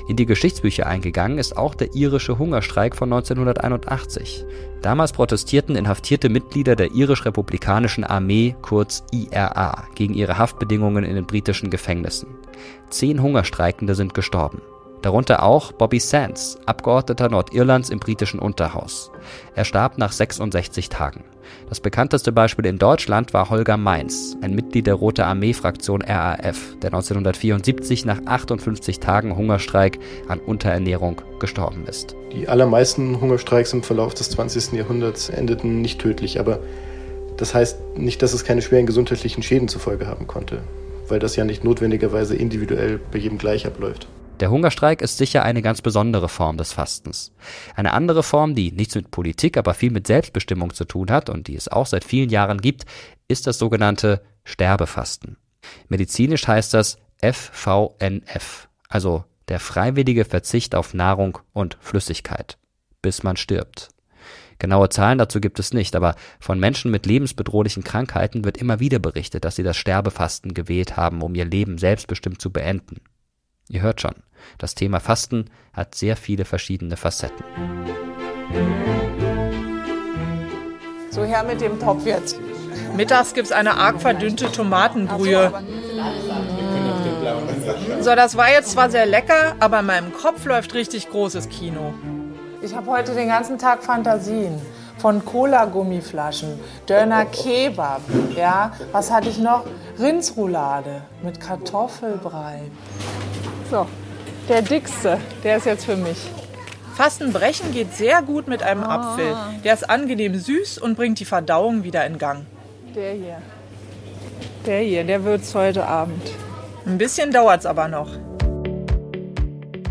In die Geschichtsbücher eingegangen ist auch der irische Hungerstreik von 1981. Damals protestierten inhaftierte Mitglieder der irisch-republikanischen Armee, kurz IRA, gegen ihre Haftbedingungen in den britischen Gefängnissen. Zehn Hungerstreikende sind gestorben darunter auch Bobby Sands, Abgeordneter Nordirlands im britischen Unterhaus. Er starb nach 66 Tagen. Das bekannteste Beispiel in Deutschland war Holger Mainz, ein Mitglied der Rote Armee-Fraktion RAF, der 1974 nach 58 Tagen Hungerstreik an Unterernährung gestorben ist. Die allermeisten Hungerstreiks im Verlauf des 20. Jahrhunderts endeten nicht tödlich, aber das heißt nicht, dass es keine schweren gesundheitlichen Schäden zur Folge haben konnte, weil das ja nicht notwendigerweise individuell bei jedem gleich abläuft. Der Hungerstreik ist sicher eine ganz besondere Form des Fastens. Eine andere Form, die nichts mit Politik, aber viel mit Selbstbestimmung zu tun hat und die es auch seit vielen Jahren gibt, ist das sogenannte Sterbefasten. Medizinisch heißt das FVNF, also der freiwillige Verzicht auf Nahrung und Flüssigkeit, bis man stirbt. Genaue Zahlen dazu gibt es nicht, aber von Menschen mit lebensbedrohlichen Krankheiten wird immer wieder berichtet, dass sie das Sterbefasten gewählt haben, um ihr Leben selbstbestimmt zu beenden. Ihr hört schon, das Thema Fasten hat sehr viele verschiedene Facetten. So her mit dem Topf jetzt. Mittags gibt es eine arg verdünnte Tomatenbrühe. So, das war jetzt zwar sehr lecker, aber in meinem Kopf läuft richtig großes Kino. Ich habe heute den ganzen Tag Fantasien. Von Cola-Gummiflaschen, Döner Kebab, ja. Was hatte ich noch? Rindsroulade mit Kartoffelbrei. So, der dickste, der ist jetzt für mich. Fastenbrechen geht sehr gut mit einem Apfel. Der ist angenehm süß und bringt die Verdauung wieder in Gang. Der hier. Der hier, der wird's heute Abend. Ein bisschen dauert's aber noch.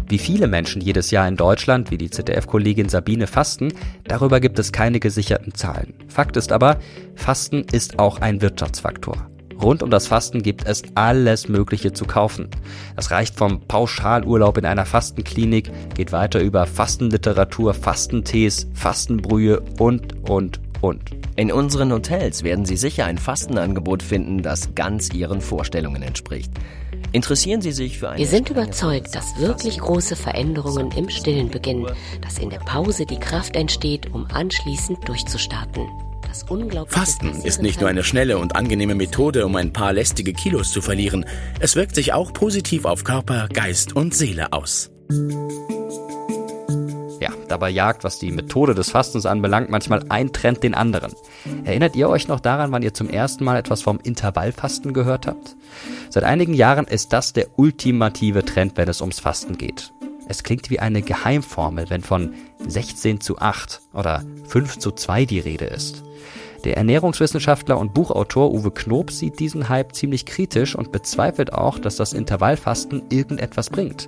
Wie viele Menschen jedes Jahr in Deutschland, wie die ZDF-Kollegin Sabine fasten, darüber gibt es keine gesicherten Zahlen. Fakt ist aber, Fasten ist auch ein Wirtschaftsfaktor. Rund um das Fasten gibt es alles Mögliche zu kaufen. Das reicht vom Pauschalurlaub in einer Fastenklinik, geht weiter über Fastenliteratur, Fastentees, Fastenbrühe und, und, und. In unseren Hotels werden Sie sicher ein Fastenangebot finden, das ganz Ihren Vorstellungen entspricht. Interessieren Sie sich für eine Wir sind überzeugt, dass wirklich große Veränderungen im Stillen beginnen, dass in der Pause die Kraft entsteht, um anschließend durchzustarten. Fasten ist nicht nur eine schnelle und angenehme Methode, um ein paar lästige Kilos zu verlieren. Es wirkt sich auch positiv auf Körper, Geist und Seele aus. Ja, dabei jagt, was die Methode des Fastens anbelangt, manchmal ein Trend den anderen. Erinnert ihr euch noch daran, wann ihr zum ersten Mal etwas vom Intervallfasten gehört habt? Seit einigen Jahren ist das der ultimative Trend, wenn es ums Fasten geht. Es klingt wie eine Geheimformel, wenn von 16 zu 8 oder 5 zu 2 die Rede ist. Der Ernährungswissenschaftler und Buchautor Uwe Knob sieht diesen Hype ziemlich kritisch und bezweifelt auch, dass das Intervallfasten irgendetwas bringt.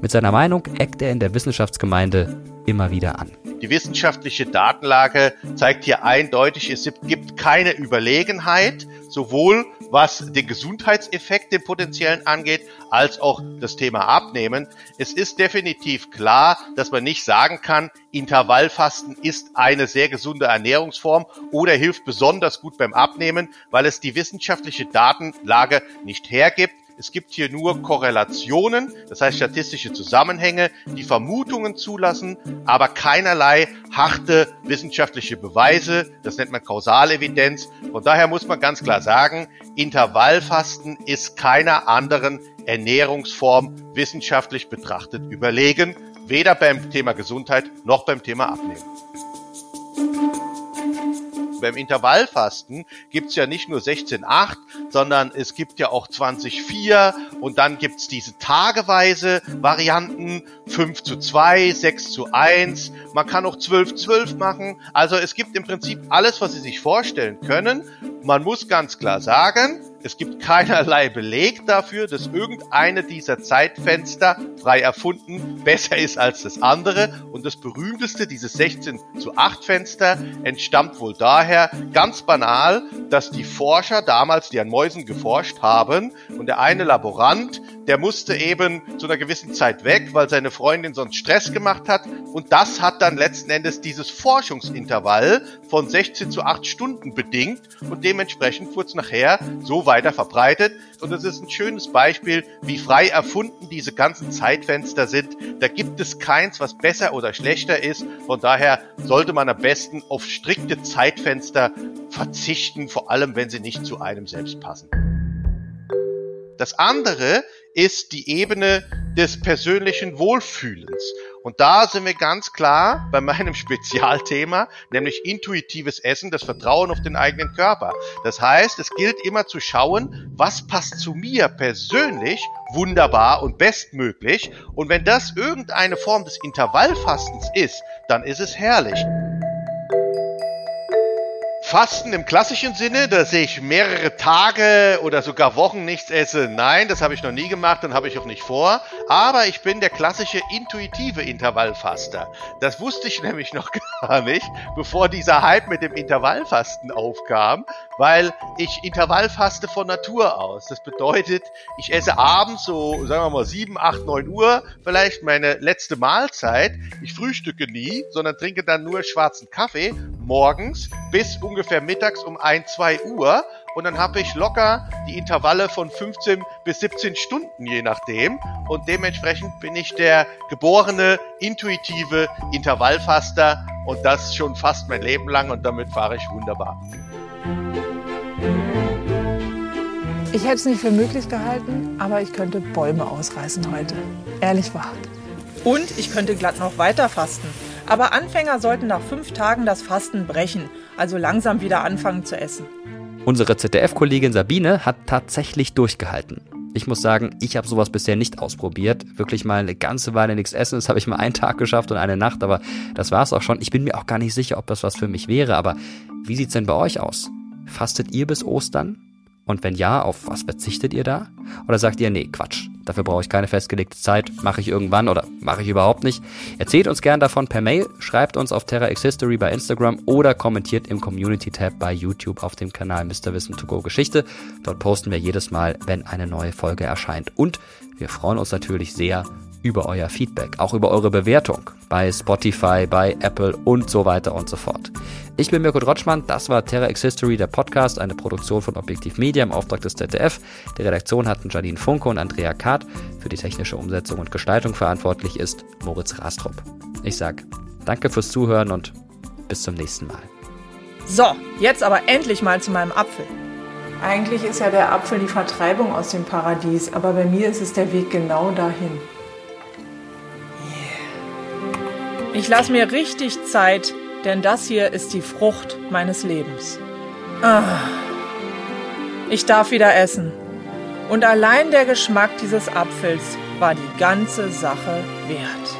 Mit seiner Meinung eckt er in der Wissenschaftsgemeinde immer wieder an. Die wissenschaftliche Datenlage zeigt hier eindeutig, es gibt keine Überlegenheit, sowohl was den Gesundheitseffekt, den potenziellen angeht, als auch das Thema Abnehmen. Es ist definitiv klar, dass man nicht sagen kann, Intervallfasten ist eine sehr gesunde Ernährungsform oder hilft besonders gut beim Abnehmen, weil es die wissenschaftliche Datenlage nicht hergibt. Es gibt hier nur Korrelationen, das heißt statistische Zusammenhänge, die Vermutungen zulassen, aber keinerlei harte wissenschaftliche Beweise. Das nennt man Kausalevidenz. Von daher muss man ganz klar sagen, Intervallfasten ist keiner anderen Ernährungsform wissenschaftlich betrachtet überlegen, weder beim Thema Gesundheit noch beim Thema Abnehmen beim Intervallfasten gibt's ja nicht nur 16,8, sondern es gibt ja auch 20,4 und dann gibt's diese tageweise Varianten 5 zu 2, 6 zu 1, man kann auch 12, 12 machen. Also es gibt im Prinzip alles, was Sie sich vorstellen können. Man muss ganz klar sagen, es gibt keinerlei Beleg dafür, dass irgendeine dieser Zeitfenster frei erfunden besser ist als das andere. Und das berühmteste, dieses 16 zu 8 Fenster, entstammt wohl daher ganz banal, dass die Forscher damals, die an Mäusen geforscht haben, und der eine Laborant, der musste eben zu einer gewissen Zeit weg, weil seine Freundin sonst Stress gemacht hat. Und das hat dann letzten Endes dieses Forschungsintervall von 16 zu 8 Stunden bedingt. Und dementsprechend wurde es nachher so weiter verbreitet. Und es ist ein schönes Beispiel, wie frei erfunden diese ganzen Zeitfenster sind. Da gibt es keins, was besser oder schlechter ist. Von daher sollte man am besten auf strikte Zeitfenster verzichten, vor allem wenn sie nicht zu einem selbst passen. Das andere ist die Ebene des persönlichen Wohlfühlens. Und da sind wir ganz klar bei meinem Spezialthema, nämlich intuitives Essen, das Vertrauen auf den eigenen Körper. Das heißt, es gilt immer zu schauen, was passt zu mir persönlich wunderbar und bestmöglich. Und wenn das irgendeine Form des Intervallfastens ist, dann ist es herrlich. Fasten im klassischen Sinne, dass ich mehrere Tage oder sogar Wochen nichts esse, nein, das habe ich noch nie gemacht und habe ich auch nicht vor. Aber ich bin der klassische intuitive Intervallfaster. Das wusste ich nämlich noch gar nicht, bevor dieser Hype mit dem Intervallfasten aufkam, weil ich Intervallfaste von Natur aus. Das bedeutet, ich esse abends so, sagen wir mal, 7, 8, 9 Uhr vielleicht meine letzte Mahlzeit. Ich frühstücke nie, sondern trinke dann nur schwarzen Kaffee morgens bis ungefähr mittags um 1, 2 Uhr und dann habe ich locker die Intervalle von 15 bis 17 Stunden, je nachdem. Und dementsprechend bin ich der geborene, intuitive Intervallfaster und das schon fast mein Leben lang und damit fahre ich wunderbar. Ich hätte es nicht für möglich gehalten, aber ich könnte Bäume ausreißen heute. Ehrlich wahr. Und ich könnte glatt noch weiter fasten. Aber Anfänger sollten nach fünf Tagen das Fasten brechen, also langsam wieder anfangen zu essen. Unsere ZDF-Kollegin Sabine hat tatsächlich durchgehalten. Ich muss sagen, ich habe sowas bisher nicht ausprobiert. Wirklich mal eine ganze Weile nichts essen. Das habe ich mal einen Tag geschafft und eine Nacht, aber das war es auch schon. Ich bin mir auch gar nicht sicher, ob das was für mich wäre. Aber wie sieht's denn bei euch aus? Fastet ihr bis Ostern? Und wenn ja, auf was verzichtet ihr da? Oder sagt ihr, nee, Quatsch, dafür brauche ich keine festgelegte Zeit, mache ich irgendwann oder mache ich überhaupt nicht? Erzählt uns gern davon per Mail, schreibt uns auf Terra X History bei Instagram oder kommentiert im Community-Tab bei YouTube auf dem Kanal Mr. Wissen to Go Geschichte. Dort posten wir jedes Mal, wenn eine neue Folge erscheint. Und wir freuen uns natürlich sehr über euer Feedback, auch über eure Bewertung bei Spotify, bei Apple und so weiter und so fort. Ich bin Mirko Drotschmann, das war Terra X History, der Podcast, eine Produktion von Objektiv Media im Auftrag des ZDF. Die Redaktion hatten Janine Funke und Andrea Kahrt. Für die technische Umsetzung und Gestaltung verantwortlich ist Moritz Rastrup. Ich sag danke fürs Zuhören und bis zum nächsten Mal. So, jetzt aber endlich mal zu meinem Apfel. Eigentlich ist ja der Apfel die Vertreibung aus dem Paradies, aber bei mir ist es der Weg genau dahin. Ich lasse mir richtig Zeit, denn das hier ist die Frucht meines Lebens. Ah, ich darf wieder essen. Und allein der Geschmack dieses Apfels war die ganze Sache wert.